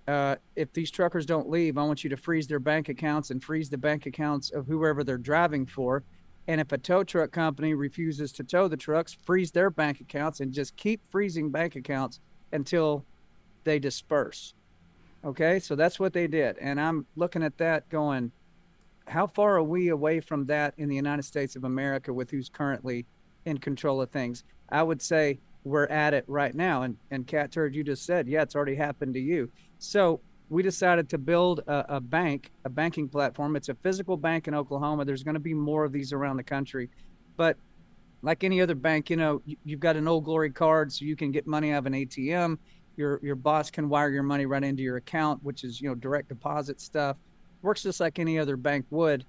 uh, if these truckers don't leave, I want you to freeze their bank accounts and freeze the bank accounts of whoever they're driving for. And if a tow truck company refuses to tow the trucks, freeze their bank accounts and just keep freezing bank accounts until they disperse. Okay, so that's what they did. And I'm looking at that going, how far are we away from that in the United States of America with who's currently in control of things? I would say we're at it right now. And and Catturd, you just said, yeah, it's already happened to you. So we decided to build a, a bank, a banking platform. It's a physical bank in Oklahoma. There's going to be more of these around the country, but like any other bank, you know, you, you've got an old glory card, so you can get money out of an ATM. Your your boss can wire your money right into your account, which is you know direct deposit stuff. Works just like any other bank would,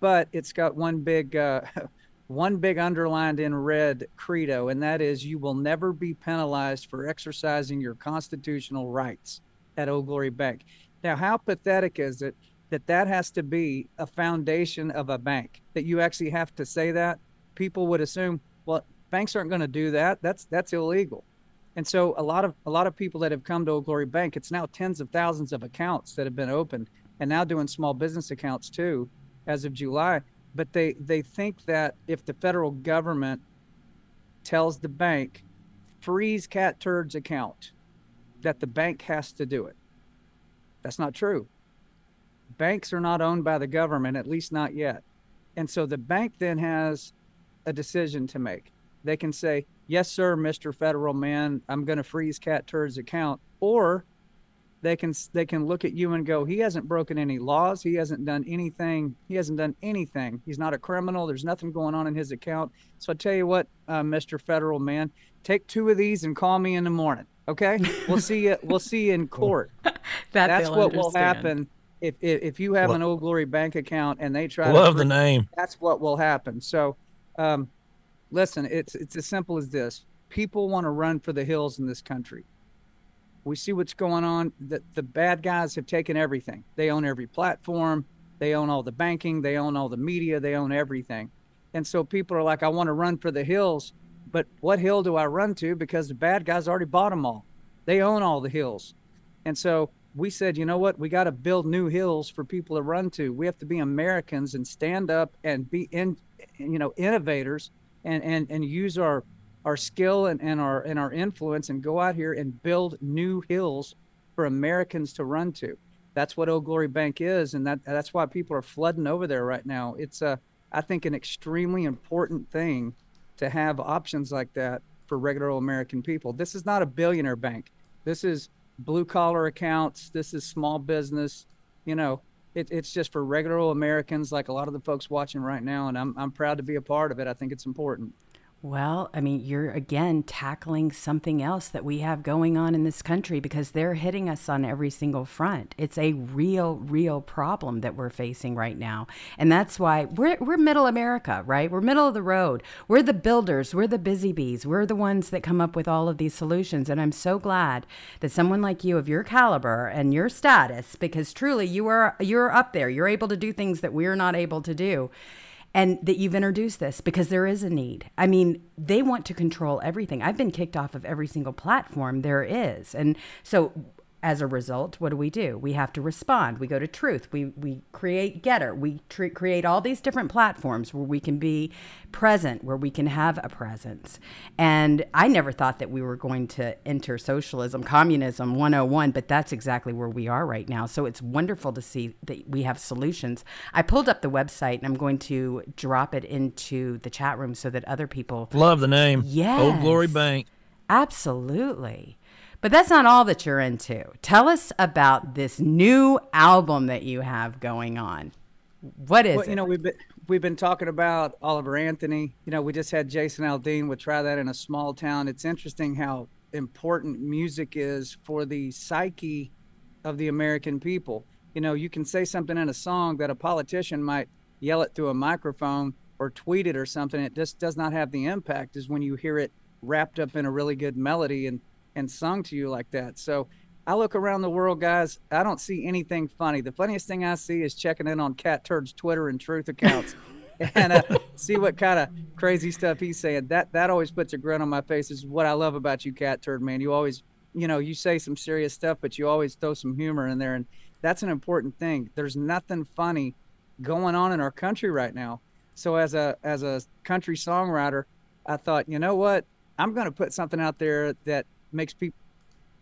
but it's got one big uh, one big underlined in red credo, and that is you will never be penalized for exercising your constitutional rights at Old Glory Bank. Now, how pathetic is it that that has to be a foundation of a bank? That you actually have to say that? People would assume, well, banks aren't going to do that. That's that's illegal. And so a lot of a lot of people that have come to Old Glory Bank, it's now tens of thousands of accounts that have been opened, and now doing small business accounts too, as of July. But they they think that if the federal government tells the bank freeze Catturd's account, that the bank has to do it. That's not true. Banks are not owned by the government, at least not yet. And so the bank then has a decision to make. They can say, Yes, sir, Mr. Federal Man, I'm going to freeze Catturd's account. Or they can they can look at you and go, he hasn't broken any laws. He hasn't done anything. He hasn't done anything. He's not a criminal. There's nothing going on in his account. So I tell you what, uh, Mr. Federal Man, take two of these and call me in the morning. Okay, we'll see you. We'll see you in court. that That's what understand. will happen if, if if you have Lo- an Old Glory bank account and they try. Love to the name. That's what will happen. So, um, listen, it's it's as simple as this. People want to run for the hills in this country. We see what's going on. The the bad guys have taken everything. They own every platform. They own all the banking. They own all the media. They own everything. And so people are like, I want to run for the hills, but what hill do I run to? Because the bad guys already bought them all. They own all the hills. And so we said, you know what? We got to build new hills for people to run to. We have to be Americans and stand up and be in, you know, innovators and and and use our our skill and, and our and our influence and go out here and build new hills for Americans to run to. That's what Old Glory Bank is, and that that's why people are flooding over there right now. It's a I think an extremely important thing to have options like that for regular American people. This is not a billionaire bank. This is blue collar accounts. This is small business. You know, it, it's just for regular Americans, like a lot of the folks watching right now. And I'm I'm proud to be a part of it. I think it's important. Well, I mean, you're again tackling something else that we have going on in this country because they're hitting us on every single front. It's a real, real problem that we're facing right now. And that's why we're, we're middle America, right? We're middle of the road. We're the builders, we're the busy bees, we're the ones that come up with all of these solutions. And I'm so glad that someone like you of your caliber and your status, because truly you are you're up there, you're able to do things that we're not able to do and that you've introduced this because there is a need. I mean, they want to control everything. I've been kicked off of every single platform there is. And so as a result, what do we do? We have to respond. We go to Truth. We we create GETTR. We tr- create all these different platforms where we can be present, where we can have a presence. And I never thought that we were going to enter socialism, communism 101, but that's exactly where we are right now. So it's wonderful to see that we have solutions. I pulled up the website and I'm going to drop it into the chat room so that other people Love the name. Yeah. Old Glory Bank. Absolutely. But that's not all that you're into. Tell us about this new album that you have going on. What is well, it? you know, we've been we've been talking about Oliver Anthony. You know, we just had Jason Aldean with Try That in a Small Town. It's interesting how important music is for the psyche of the American people. You know, you can say something in a song that a politician might yell it through a microphone or tweet it or something. It just does not have the impact as when you hear it wrapped up in a really good melody and and sung to you like that. So I look around the world, guys. I don't see anything funny. The funniest thing I see is checking in on Catturd's Twitter and Truth accounts, and uh, see what kind of crazy stuff he's saying. That that always puts a grin on my face. Is what I love about you, Catturd man. You always, you know, you say some serious stuff, but you always throw some humor in there, and that's an important thing. There's nothing funny going on in our country right now. So as a as a country songwriter, I thought, you know what? I'm going to put something out there that makes people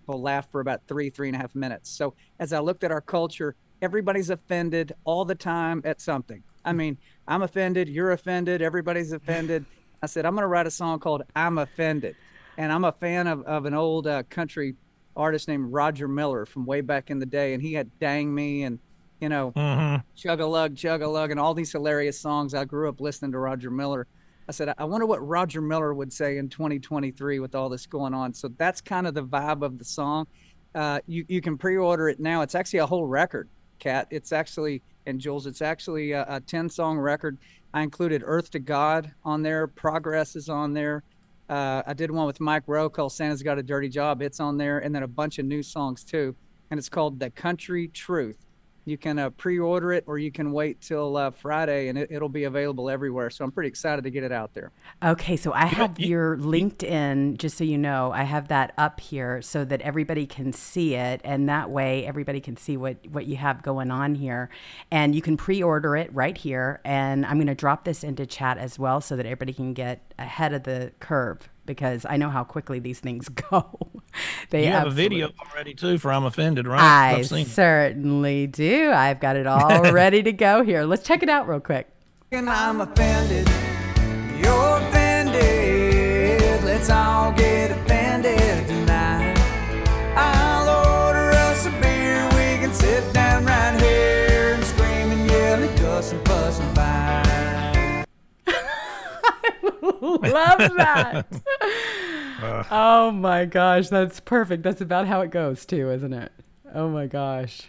laugh for about three three and a half minutes. So as I looked at our culture, everybody's offended all the time at something. I mean, I'm offended, you're offended, everybody's offended. I said, I'm going to write a song called I'm Offended. And I'm a fan of, of an old uh, country artist named Roger Miller from way back in the day. And he had Dang Me and, you know, Mm-hmm. Chug a Lug, Chug a Lug, and all these hilarious songs. I grew up listening to Roger Miller. I said, I wonder what Roger Miller would say in 2023 with all this going on. So that's kind of the vibe of the song. Uh, you, you can pre order it now. It's actually a whole record, Kat. It's actually, and Jewels, it's actually a, a 10 song record. I included Earth to God on there, Progress is on there. Uh, I did one with Mike Rowe called Santa's Got a Dirty Job. It's on there. And then a bunch of new songs too. And it's called The Country Truth. You can uh, pre-order it, or you can wait till uh, Friday, and it, it'll be available everywhere. So I'm pretty excited to get it out there. Okay, so I have your LinkedIn, just so you know, I have that up here so that everybody can see it, and that way everybody can see what what you have going on here, and you can pre-order it right here. And I'm going to drop this into chat as well, so that everybody can get ahead of the curve because I know how quickly these things go. they You have a absolutely- video already too for I'm offended, right? I I've seen it. certainly do. I've got it all ready to go here. Let's check it out real quick. And I'm offended. You're offended. Let's all get offended Love that. oh my gosh, that's perfect. That's about how it goes too, isn't it? Oh my gosh.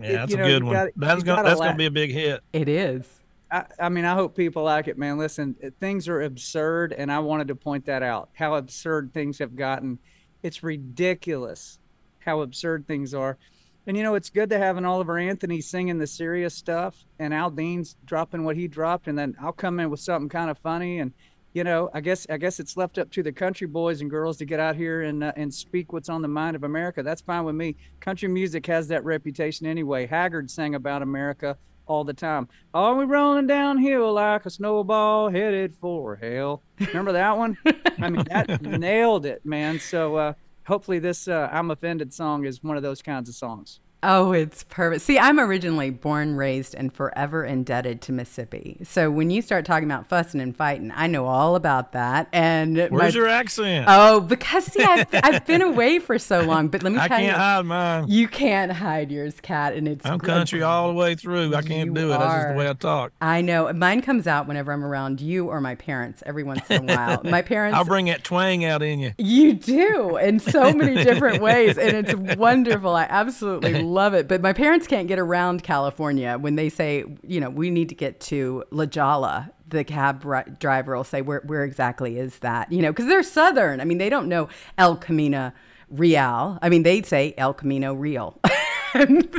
Yeah, that's you a know, good one. gotta- that's gonna that's laugh. gonna be a big hit. It is. I, I mean, I hope people like it, man. Listen, things are absurd, and I wanted to point that out. How absurd things have gotten. It's ridiculous how absurd things are. And you know, it's good to have an Oliver Anthony singing the serious stuff, and Aldean's dropping what he dropped, and then I'll come in with something kind of funny. And you know, I guess I guess it's left up to the country boys and girls to get out here and uh, and speak what's on the mind of America. That's fine with me. Country music has that reputation anyway. Haggard sang about America all the time. Are we rolling downhill like a snowball headed for hell? Remember that one? I mean, that nailed it, man. So uh, hopefully, this uh, "I'm Offended" song is one of those kinds of songs. Oh, it's perfect. See, I'm originally born, raised, and forever indebted to Mississippi. So when you start talking about fussing and fighting, I know all about that. And my- Where's your accent? Oh, because see, I've, I've been away for so long. But let me try. I tell can't you, hide mine. you can't hide yours, Cat, and it's I'm country all the way through. I can't do it. That's just the way I talk. I know mine comes out whenever I'm around you or my parents. Every once in a while, my parents. I'll bring that twang out in you. You do in so many different ways, and it's wonderful. I absolutely love it. But my parents can't get around California when they say, you know, we need to get to La Jolla. The cab ri- driver will say, "Where, where exactly is that?" You know, because they're Southern. I mean, they don't know El Camino Real. I mean, they'd say El Camino Real.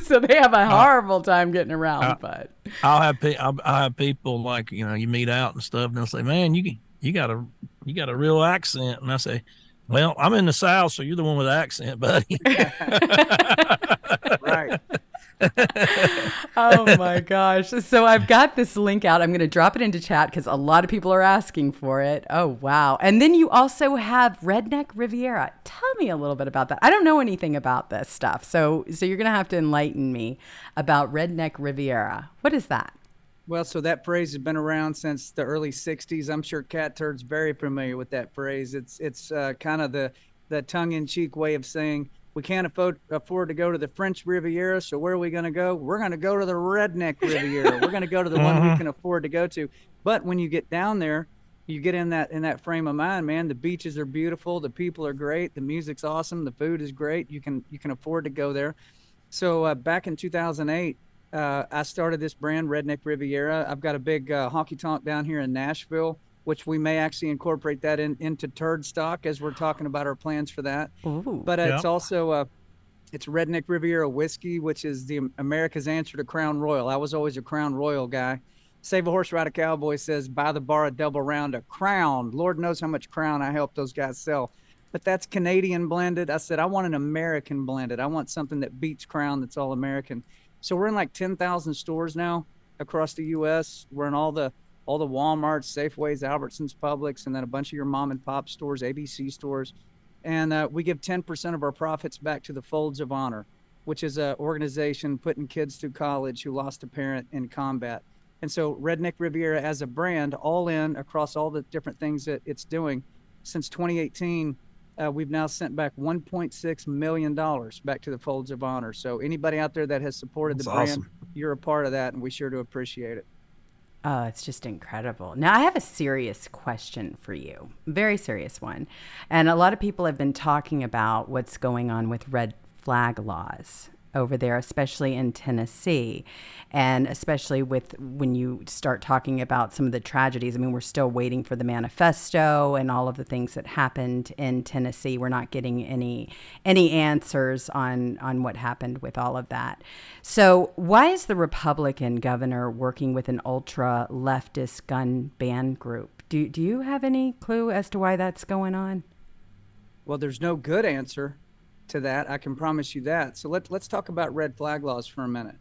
So they have a uh, horrible time getting around. Uh, but I'll have pe- I'll, I'll have people like you know you meet out and stuff, and they'll say, "Man, you you got a you got a real accent," and I say, "Well, I'm in the South, so you're the one with the accent, buddy." Right. oh my gosh. So I've got this link out. I'm going to drop it into chat because a lot of people are asking for it. Oh, wow. And then you also have Redneck Riviera. Tell me a little bit about that. I don't know anything about this stuff. So, so you're going to have to enlighten me about Redneck Riviera. What is that? Well, so that phrase has been around since the early '60s. I'm sure Catturd's very familiar with that phrase. It's it's uh, kind of the the tongue-in-cheek way of saying we can't afford afford to go to the French Riviera, so where are we going to go? We're going to go to the Redneck Riviera. We're going to go to the one we can afford to go to. But when you get down there, you get in that in that frame of mind, man. The beaches are beautiful, the people are great, the music's awesome, the food is great. You can you can afford to go there. So uh, back in 2008, uh, I started this brand, Redneck Riviera. I've got a big uh, honky tonk down here in Nashville, which we may actually incorporate that in, into turd stock as we're talking about our plans for that. Ooh. But uh, it's Yeah. also uh, it's Redneck Riviera whiskey, which is the America's answer to Crown Royal. I was always a Crown Royal guy. Save a horse, ride a cowboy says, buy the bar a double round a crown. Lord knows how much crown I helped those guys sell. But that's Canadian blended. I said, I want an American blended. I want something that beats crown that's all American. So we're in like 10,000 stores now across the U.S. We're in all the all the Walmarts, Safeways, Albertsons, Publix, and then a bunch of your mom and pop stores, ABC stores. And uh, we give 10% of our profits back to the Folds of Honor, which is an organization putting kids through college who lost a parent in combat. And so Redneck Riviera as a brand, all in across all the different things that it's doing, since 2018, uh, we've now sent back 1.6 million dollars back to the Folds of Honor. So anybody out there that has supported That's the brand, awesome. you're a part of that, and we sure do appreciate it. Oh, it's just incredible. Now, I have a serious question for you, very serious one. And a lot of people have been talking about what's going on with red flag laws over there, especially in Tennessee. And especially with when you start talking about some of the tragedies. I mean, we're still waiting for the manifesto and all of the things that happened in Tennessee. We're not getting any any answers on on what happened with all of that. So, why is the Republican governor working with an ultra leftist gun ban group? Do do you have any clue as to why that's going on? Well, there's no good answer to that. I can promise you that. So let, let's talk about red flag laws for a minute.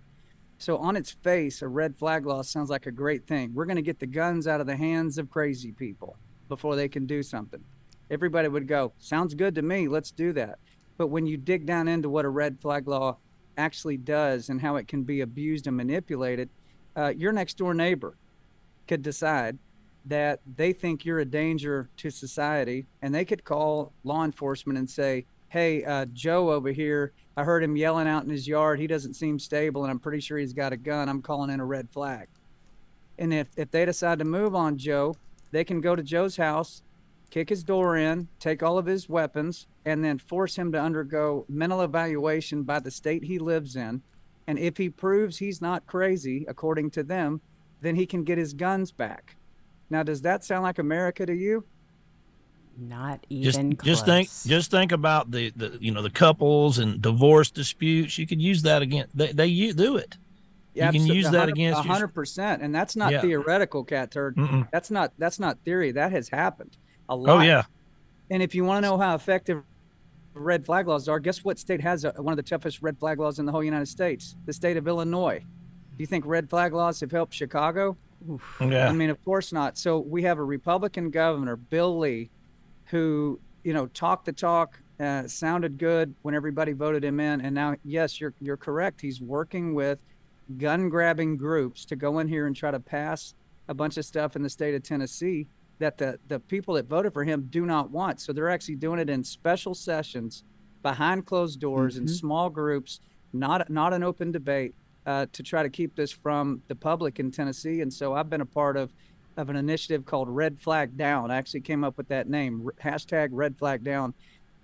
So, on its face, a red flag law sounds like a great thing. We're going to get the guns out of the hands of crazy people before they can do something. Everybody would go, Sounds good to me. Let's do that. But when you dig down into what a red flag law actually does and how it can be abused and manipulated, uh, your next door neighbor could decide that they think you're a danger to society and they could call law enforcement and say, Hey, uh, Joe over here, I heard him yelling out in his yard. He doesn't seem stable and I'm pretty sure he's got a gun. I'm calling in a red flag. And if, if they decide to move on Joe, they can go to Joe's house, kick his door in, take all of his weapons, and then force him to undergo mental evaluation by the state he lives in. And if he proves he's not crazy, according to them, then he can get his guns back. Now, does that sound like America to you? Not Just even just think just think about the, the you know the couples and divorce disputes. You could use that again. They they u- do it. You can use that 100 against your- hundred percent, and that's not Yeah. theoretical, Catturd. Mm-mm. That's not that's not theory. That has happened a oh, lot. Oh yeah. And if you want to know how effective red flag laws are, guess what state has a, one of the toughest red flag laws in the whole United States? The state of Illinois. Do you think red flag laws have helped Chicago? Yeah. I mean, of course not. So we have a Republican governor, Bill Lee, who you know talked the talk, uh, sounded good when everybody voted him in, and now yes, you're you're correct. He's working with gun grabbing groups to go in here and try to pass a bunch of stuff in the state of Tennessee that the the people that voted for him do not want. So they're actually doing it in special sessions behind closed doors in Mhm. small groups, not not an open debate, uh, to try to keep this from the public in Tennessee. And so I've been a part of of an initiative called Red Flag Down. I actually came up with that name, hashtag Red Flag Down.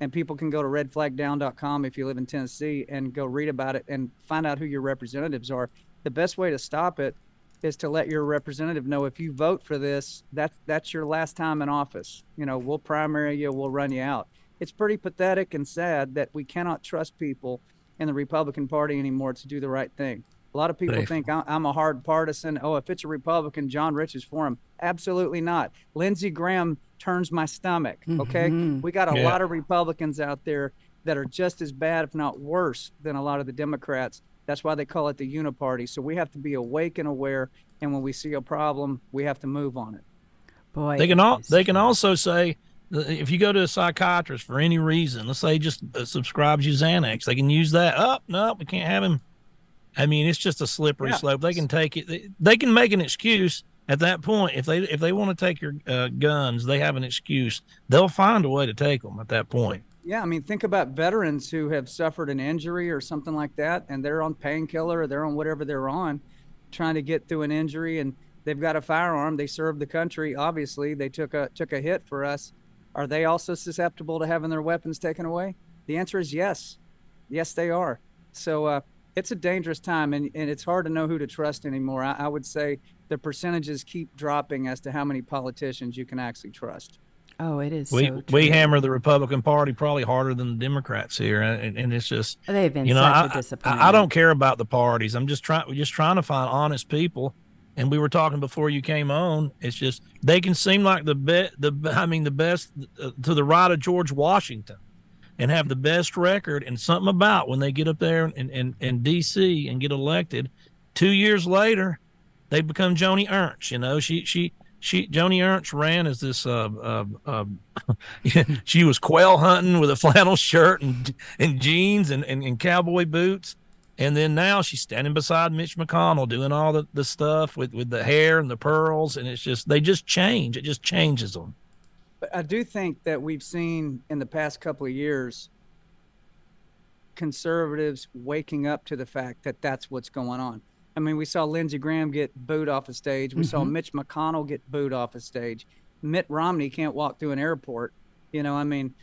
And people can go to redflagdown.com if you live in Tennessee and go read about it and find out who your representatives are. The best way to stop it is to let your representative know if you vote for this, that's that's your last time in office. You know, we'll primary you, we'll run you out. It's pretty pathetic and sad that we cannot trust people in the Republican Party anymore to do the right thing. A lot of people Right. think I- I'm a hard partisan. Oh, if it's a Republican, John Rich is for him. Absolutely not. Lindsey Graham turns my stomach. Okay, Mhm. we got a Yeah. lot of Republicans out there that are just as bad, if not worse, than a lot of the Democrats. That's why they call it the uniparty. So we have to be awake and aware. And when we see a problem, we have to move on it. Boy, They can it all they can also say if you go to a psychiatrist for any reason, let's say he just uh, subscribes you Xanax, they can use that. Oh no, we can't have him. I mean, it's just a slippery Yeah. slope. They can take it. They, they can make an excuse at that point if they if they want to take your uh, guns. They have an excuse. They'll find a way to take them at that point. Yeah, I mean, think about veterans who have suffered an injury or something like that, and they're on painkiller or they're on whatever they're on, trying to get through an injury, and they've got a firearm. They served the country. Obviously, they took a took a hit for us. Are they also susceptible to having their weapons taken away? The answer is yes. Yes, they are. So uh, it's a dangerous time, and, and it's hard to know who to trust anymore. I, I would say the percentages keep dropping as to how many politicians you can actually trust. Oh, it is. We so we hammer the Republican Party probably harder than the Democrats here, and, and it's just They've been you know such I, a disappointment. I, I don't care about the parties. I'm just trying we're just trying to find honest people. And we were talking before you came on. It's just they can seem like the best. The I mean the best uh, to the right of George Washington, and have the best record. And something about when they get up there in in, in D.C. and get elected, two years later, they become Joni Ernst. You know, she she she Joni Ernst ran as this. Uh, uh, uh, she was quail hunting with a flannel shirt and and jeans and, and, and cowboy boots. And then now she's standing beside Mitch McConnell doing all the, the stuff with, with the hair and the pearls. And it's just, they just change. It just changes them. But I do think that we've seen in the past couple of years conservatives waking up to the fact that that's what's going on. I mean, we saw Lindsey Graham get booed off a stage. We mm-hmm. saw Mitch McConnell get booed off a stage. Mitt Romney can't walk through an airport. You know, I mean,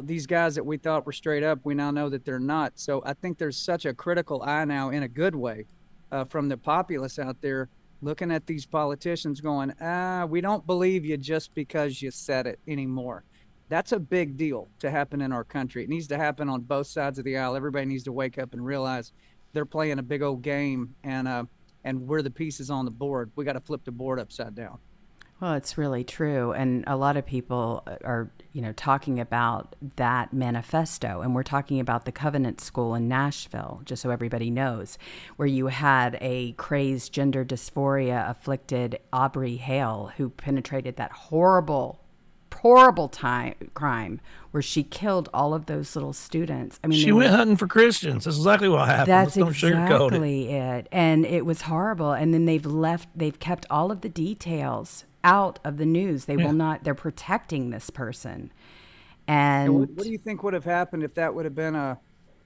these guys that we thought were straight up, we now know that they're not. So I think there's such a critical eye now, in a good way, uh, from the populace out there looking at these politicians going, ah, we don't believe you just because you said it anymore. That's a big deal to happen in our country. It needs to happen on both sides of the aisle. Everybody needs to wake up and realize they're playing a big old game, and uh, and we're the pieces on the board. We got to flip the board upside down. Well, it's really true. And a lot of people uh, are, you know, talking about that manifesto. And we're talking about the Covenant School in Nashville, just so everybody knows, where you had a crazed gender dysphoria afflicted Audrey Hale who penetrated that horrible, horrible time crime where she killed all of those little students. I mean, she went were, hunting for Christians. That's exactly what happened. That's exactly it. it. And it was horrible. And then they've left, they've kept all of the details out of the news. They yeah. will not. They're protecting this person. And what, what, do you think would have happened if that would have been a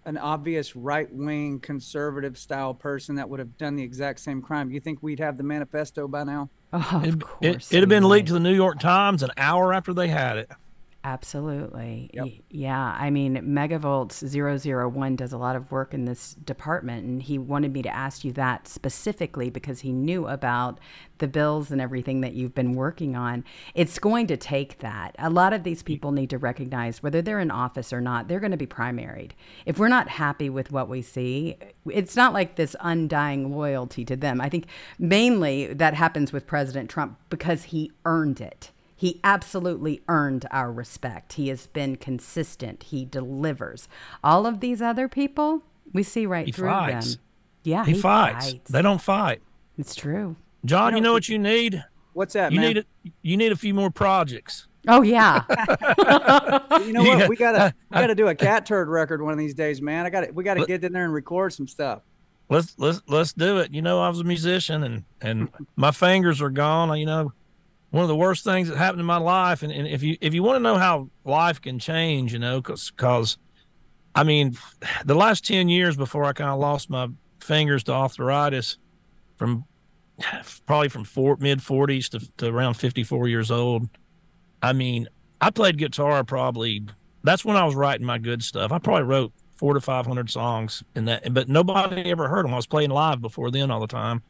an obvious right wing conservative style person that would have done the exact same crime? You think we'd have the manifesto by now? Oh, of it, course. It, would have been leaked to the New York Times an hour after they had it. Absolutely. Yep. Yeah. I mean, Megavolts 001 does a lot of work in this department, and he wanted me to ask you that specifically because he knew about the bills and everything that you've been working on. It's going to take that. A lot of these people need to recognize whether they're in office or not, they're going to be primaried. If we're not happy with what we see, it's not like this undying loyalty to them. I think mainly that happens with President Trump because he earned it he absolutely earned our respect. He has been consistent. He delivers. All of these other people, we see right he through fights. them. Yeah, he, he fights. fights. They don't fight. It's true. John, you know, what you need? What's that? You man? need a, you need a few more projects. Oh yeah. you know what? We gotta we gotta do a Catturd record one of these days, man. I got to we gotta get in there and record some stuff. Let's let's let's do it. You know, I was a musician and and my fingers are gone. You know, one of the worst things that happened in my life. And, and if you if you want to know how life can change, you know, because because I mean, the last ten years before I kind of lost my fingers to arthritis, from probably from four, mid forties to, to around fifty four years old. I mean, I played guitar probably. That's when I was writing my good stuff. I probably wrote four to five hundred songs in that, but nobody ever heard them. I was playing live before then all the time.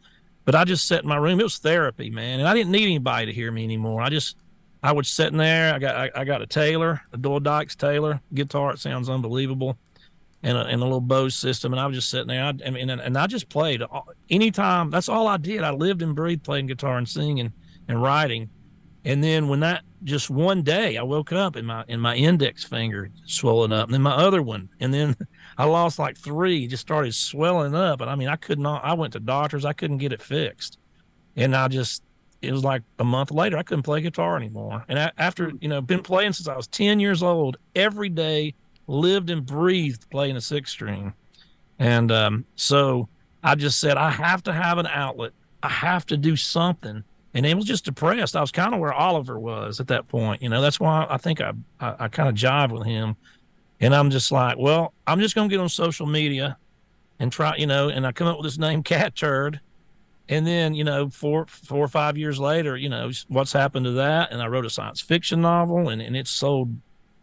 But I just sat in my room. It was therapy, man, and I didn't need anybody to hear me anymore. I just I was sitting there. I got I, I got a Taylor, a Doyle Dykes Taylor guitar. It sounds unbelievable, and a, and a little Bose system. And I was just sitting there. I, I mean, and, and I just played anytime. That's all I did. I lived and breathed playing guitar and singing and writing. And then when that just one day I woke up and my and my index finger swollen up, and then my other one, and then I lost like three, just started swelling up. And I mean, I could not. I went to doctors, I couldn't get it fixed, and I just it was like a month later I couldn't play guitar anymore. And I, after you know been playing since I was ten years old, every day lived and breathed playing a six string, and um, so I just said I have to have an outlet. I have to do something and it was just depressed. I was kind of where Oliver was at that point. You know, that's why I think I I, I kind of jive with him. And I'm just like, well, I'm just gonna get on social media and try, you know, and I come up with this name Catturd. And then, you know, four four or five years later, you know, what's happened to that? And I wrote a science fiction novel and, and it sold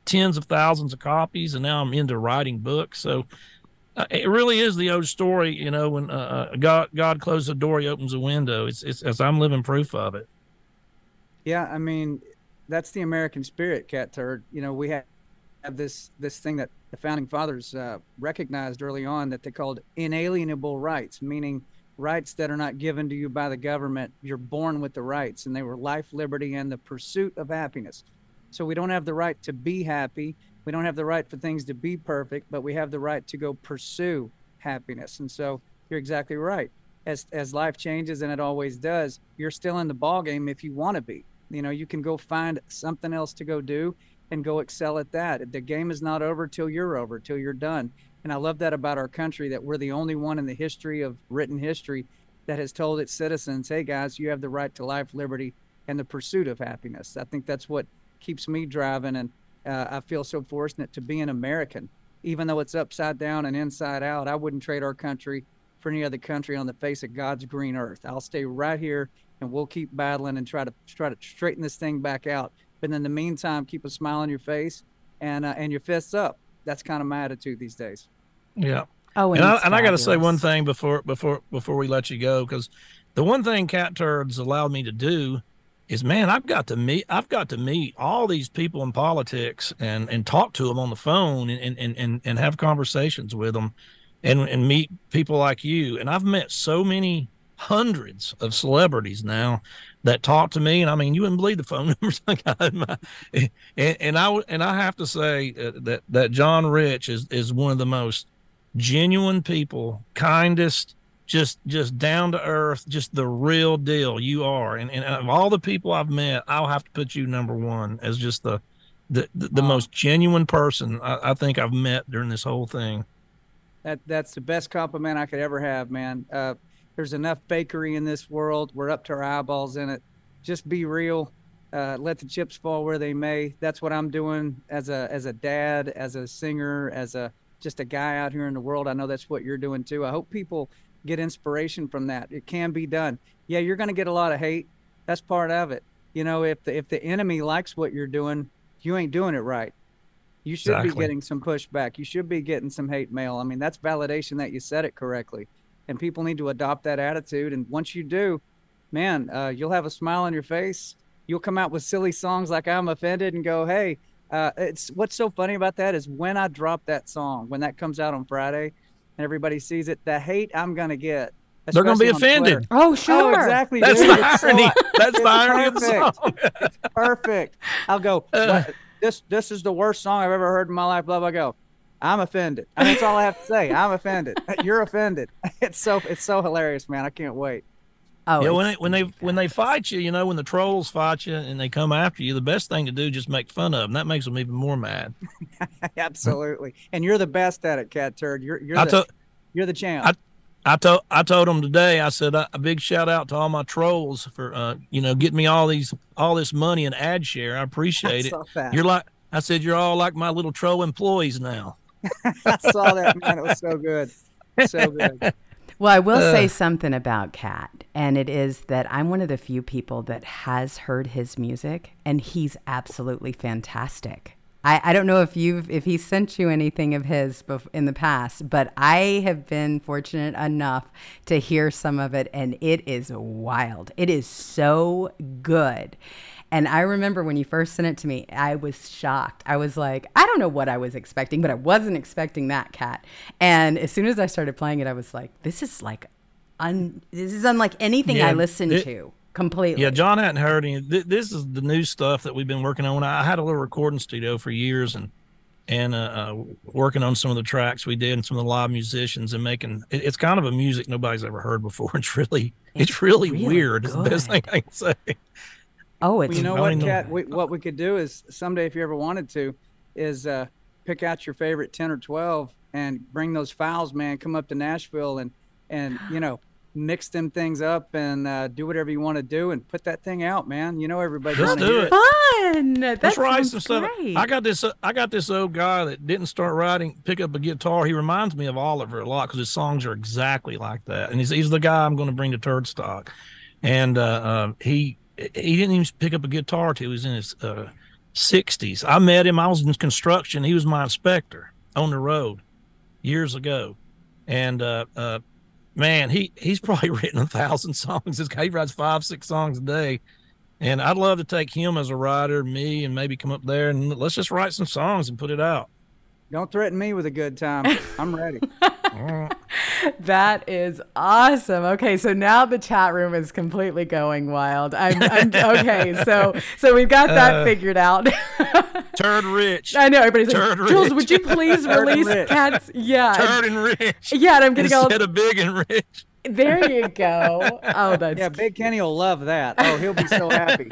tens of thousands of copies and now I'm into writing books. So uh, it really is the old story, you know, when uh, uh, God God closes a door, he opens a window. It's it's as I'm living proof of it. Yeah, I mean, that's the American spirit, Catturd. You know, we have, have this this thing that the founding fathers uh, recognized early on that they called inalienable rights, meaning rights that are not given to you by the government. You're born with the rights, and they were life, liberty, and the pursuit of happiness. So we don't have the right to be happy we don't have the right for things to be perfect, but we have the right to go pursue happiness. And so you're exactly right. as as life changes and it always does, you're still in the ball game if you want to be. You know, you can go find something else to go do and go excel at that. The game is not over till you're over, till you're done. And I love that about our country that we're the only one in the history of written history that has told its citizens, "Hey guys, you have the right to life, liberty, and the pursuit of happiness." I think that's what keeps me driving, and uh, I feel so fortunate to be an American, even though it's upside down and inside out. I wouldn't trade our country for any other country on the face of God's green earth. I'll stay right here, and we'll keep battling and try to try to straighten this thing back out. But in the meantime, keep a smile on your face and uh, and your fists up. That's kind of my attitude these days. Yeah. Oh, And I, and I got to say one thing before before before we let you go, because the one thing Catturd's allowed me to do is, man, I've got to meet I've got to meet all these people in politics and and talk to them on the phone and and and, and have conversations with them, and and meet people like you. And I've met so many hundreds of celebrities now that talk to me and i mean you wouldn't believe the phone numbers i got in my, and, and i and i have to say uh, that that john rich is is one of the most genuine people kindest just just down to earth just the real deal you are and, and of all the people i've met i'll have to put you number one as just the the, the, the Wow. most genuine person I, I think i've met during this whole thing That that's the best compliment I could ever have, man. Uh, there's enough bakery in this world. We're up to our eyeballs in it. Just be real. Uh, let the chips fall where they may. That's what I'm doing as a as a dad, as a singer, as a just a guy out here in the world. I know that's what you're doing too. I hope people get inspiration from that. It can be done. Yeah, you're going to get a lot of hate. That's part of it. You know, if the if the enemy likes what you're doing, you ain't doing it right. You should be getting some pushback. You should be getting some hate mail. I mean, that's validation that you said it correctly. And people need to adopt that attitude. And once you do, man, uh, you'll have a smile on your face. You'll come out with silly songs like "I'm Offended" and go, "Hey." Uh, it's what's so funny about that is when I drop that song, when that comes out on Friday, and everybody sees it, the hate I'm gonna get. They're gonna be especially on Twitter. offended. Oh, sure. Oh, exactly. that's dude. the It's so- irony that's the it's irony of the perfect. song perfect. I'll go. Uh. This this is the worst song I've ever heard in my life. Blah blah. Go. I'm offended. And that's all I have to say. I'm offended. You're offended. It's so it's so hilarious, man. I can't wait. Oh, yeah, when they when they when they fight you, you know, when the trolls fight you and they come after you, the best thing to do is just make fun of them. That makes them even more mad. Absolutely. And you're the best at it, Catturd. You're you're I the told you're the champ. I- I told I told them today. I said "Uh, a big shout out to all my trolls for uh, you know getting me all these all this money and ad share. I appreciate it. that. You're like I said, you're all like my little troll employees now. I saw that, man. It was so good. So good. Well, I will Uh. say something about Cat, and it is that I'm one of the few people that has heard his music, and he's absolutely fantastic. I, I don't know if you've if he sent you anything of his bef- in the past, but I have been fortunate enough to hear some of it, and it is wild. It is so good. And I remember when you first sent it to me, I was shocked. I was like, I don't know what I was expecting, but I wasn't expecting that cat. And as soon as I started playing it, I was like, this is like, un- this is unlike anything I Yeah, listened it- to completely. Yeah, John hadn't heard any. Th- this is the new stuff that we've been working on. I had a little recording studio for years and and uh, uh, working on some of the tracks we did and some of the live musicians and making. It, it's kind of a music nobody's ever heard before. It's really it's, It's really, really weird. It's the best thing I can say. Oh, Well, it's you know what, don't know. Cat? We, what we could do is someday, if you ever wanted to, is uh, pick out your favorite ten or twelve and bring those files, man. Come up to Nashville and and you know mix them things up and uh, do whatever you want to do and put that thing out, man. You know everybody. Let's do it. fun. That Let's write some stuff. I got this. Uh, I got this old guy that didn't start writing, pick up a guitar. He reminds me of Oliver a lot because his songs are exactly like that. And he's he's the guy I'm going to bring to Turd Stock. And uh, uh, he he didn't even pick up a guitar till he was in his uh, 60s. I met him. I was in construction. He was my inspector on the road years ago. And uh, uh, man, he he's probably written a thousand songs. This guy he writes five, six songs a day. And I'd love to take him as a writer, me, and maybe come up there and let's just write some songs and put it out. Don't threaten me with a good time. I'm ready. That is awesome. Okay, so now the chat room is completely going wild. I'm, I'm okay. So so we've got that Uh, figured out. Turd Rich. I know everybody's Turd like, Jewels, rich. would you please release rich. cats? Yeah, Turd and Rich. yeah. And I'm getting all Instead of big and rich. There you go. Oh, that's Yeah, Big Kenny will love that. Oh, he'll be so happy.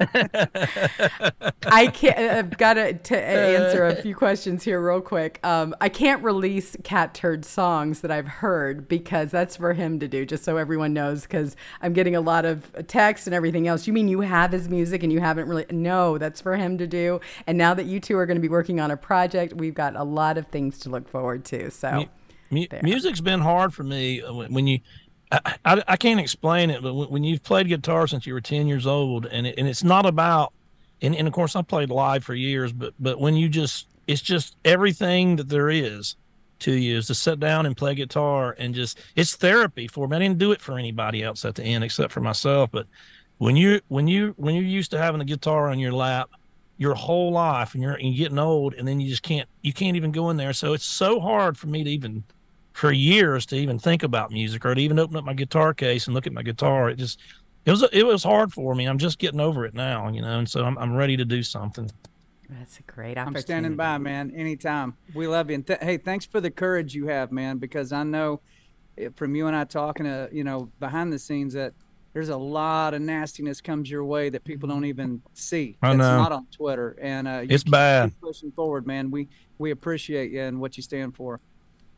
I can't. I've got to, to answer a few questions here real quick. Um, I can't release Catturd songs that I've heard because that's for him to do, just so everyone knows. Because I'm getting a lot of texts and everything else. You mean you have his music and you haven't really? No, that's for him to do. And now that you two are going to be working on a project, we've got a lot of things to look forward to. So. Mu- music's been hard for me uh, when you I, I, I can't explain it but when, when you've played guitar since you were 10 years old and it, and it's not about and, and of course I played live for years but but when you just it's just everything that there is to you is to sit down and play guitar and just it's therapy for me. I didn't do it for anybody else at the end except for myself but when you when you when you're used to having a guitar on your lap your whole life and you're, and you're getting old and then you just can't you can't even go in there. So it's so hard for me to even for years to even think about music or to even open up my guitar case and look at my guitar it just it was it was hard for me i'm just getting over it now you know and so i'm, I'm ready to do something That's a great opportunity. I'm standing by, man. Anytime. We love you. And th- hey, thanks for the courage you have, man. Because I know eh, from you and I talking to you know behind the scenes that there's a lot of nastiness comes your way that people don't even see. I That's know. not on Twitter. And uh, you It's keep- bad. keep pushing forward, man. We we appreciate you and what you stand for.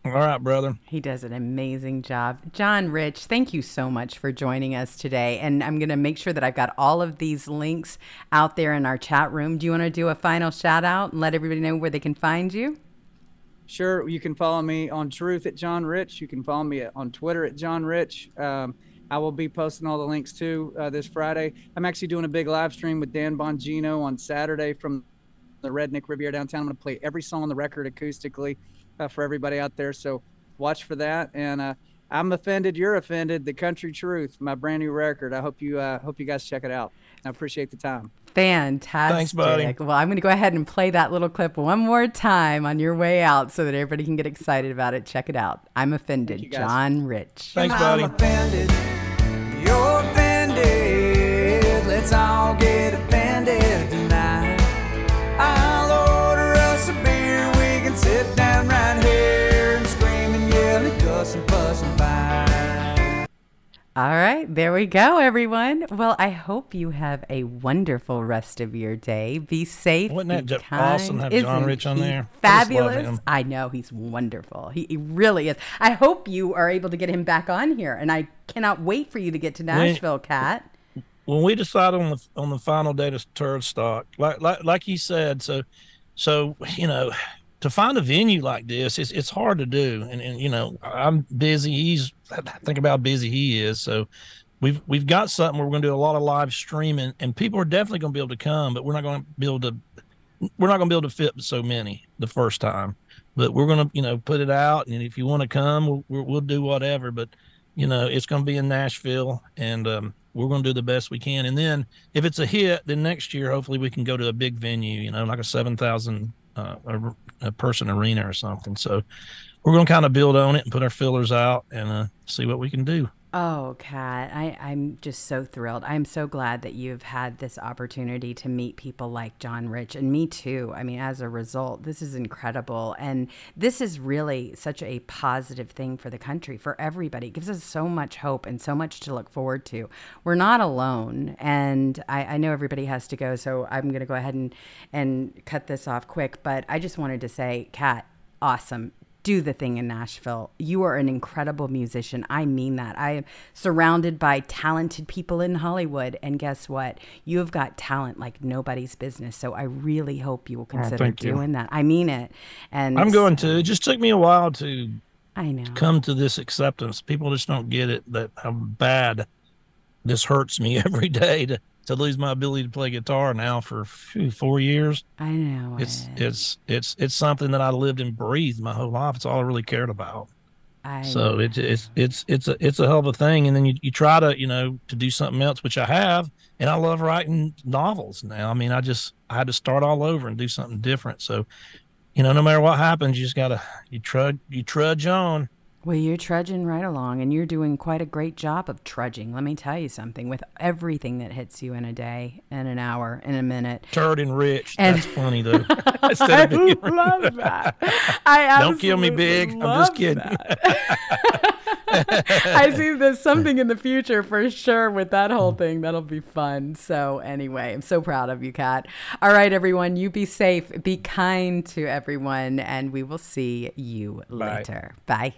All right brother He does an amazing job. John Rich, thank you so much for joining us today. And I'm going to make sure that I've got all of these links out there in our chat room. Do you want to do a final shout out and let everybody know where they can find you? Sure, you can follow me on Truth at John Rich. You can follow me on Twitter at John Rich. Um, I will be posting all the links too uh, this Friday. I'm actually doing a big live stream with Dan Bongino on Saturday from the Redneck Riviera downtown. I'm going to play every song on the record acoustically uh, for everybody out there. So watch for that. And uh, I'm offended. You're offended. The Country Truth, my brand new record. I hope you uh, hope you guys check it out. I appreciate the time. Fantastic. Thanks, buddy. Well, I'm going to go ahead and play that little clip one more time on your way out so that everybody can get excited about it. Check it out. I'm offended. John Rich. thanks I'm buddy offended. You're offended. Let's all get offended All right, there we go, everyone. Well, I hope you have a wonderful rest of your day. Be safe. Wasn't that kind. awesome to have John Isn't Rich on he there? I just Fabulous. him. I know he's wonderful. He, he really is. I hope you are able to get him back on here, and I cannot wait for you to get to Nashville, Cat. when we decided on the on the final date of turd stock, like like like he said, so so you know, to find a venue like this, it's it's hard to do, and and you know, I'm busy. He's think about how busy he is, so. We've we've got something where we're going to do a lot of live streaming, and people are definitely going to be able to come, but we're not going to be able to we're not going to be able to fit so many the first time. But we're going to you know put it out, and if you want to come, we'll we'll, do whatever. But you know, it's going to be in Nashville, and um, we're going to do the best we can. And then if it's a hit, then next year hopefully we can go to a big venue, you know, like a seven thousand uh, a, a person arena or something. So we're going to kind of build on it and put our fillers out and uh, see what we can do. Oh, Kat, I, I'm just so thrilled. I'm so glad that you've had this opportunity to meet people like John Rich and me too. I mean, as a result, this is incredible. And this is really such a positive thing for the country, for everybody. It gives us so much hope and so much to look forward to. We're not alone. And I, I know everybody has to go, so I'm going to go ahead and, and cut this off quick. But I just wanted to say, Kat, awesome do the thing in Nashville. You are an incredible musician. I mean that. I am surrounded by talented people in Hollywood. And guess what? You have got talent like nobody's business. So I really hope you will ah, consider thank you. doing that. I mean it. And I'm going to. It just took me a while to I know. come to this acceptance. People just don't get it that how bad this hurts me every day to, to lose my ability to play guitar now for phew, four years. I know. It's it. it's it's it's something that I lived and breathed my whole life. It's all I really cared about. I So it's it's it's it's a it's a hell of a thing. And then you, you try to you know to do something else, which I have, and I love writing novels now. I mean, I just I had to start all over and do something different. So, you know, no matter what happens, you just gotta you trudge you trudge on. Well, you're trudging right along, and you're doing quite a great job of trudging. Let me tell you something with everything that hits you in a day, in an hour, in a minute. Turd and rich. And- That's funny though. Being- love that. I Don't kill me big. I'm just kidding. I see there's something in the future for sure with that whole thing. That'll be fun. So, anyway, I'm so proud of you, Kat. All right, everyone, you be safe, be kind to everyone, and we will see you Bye. later. Bye.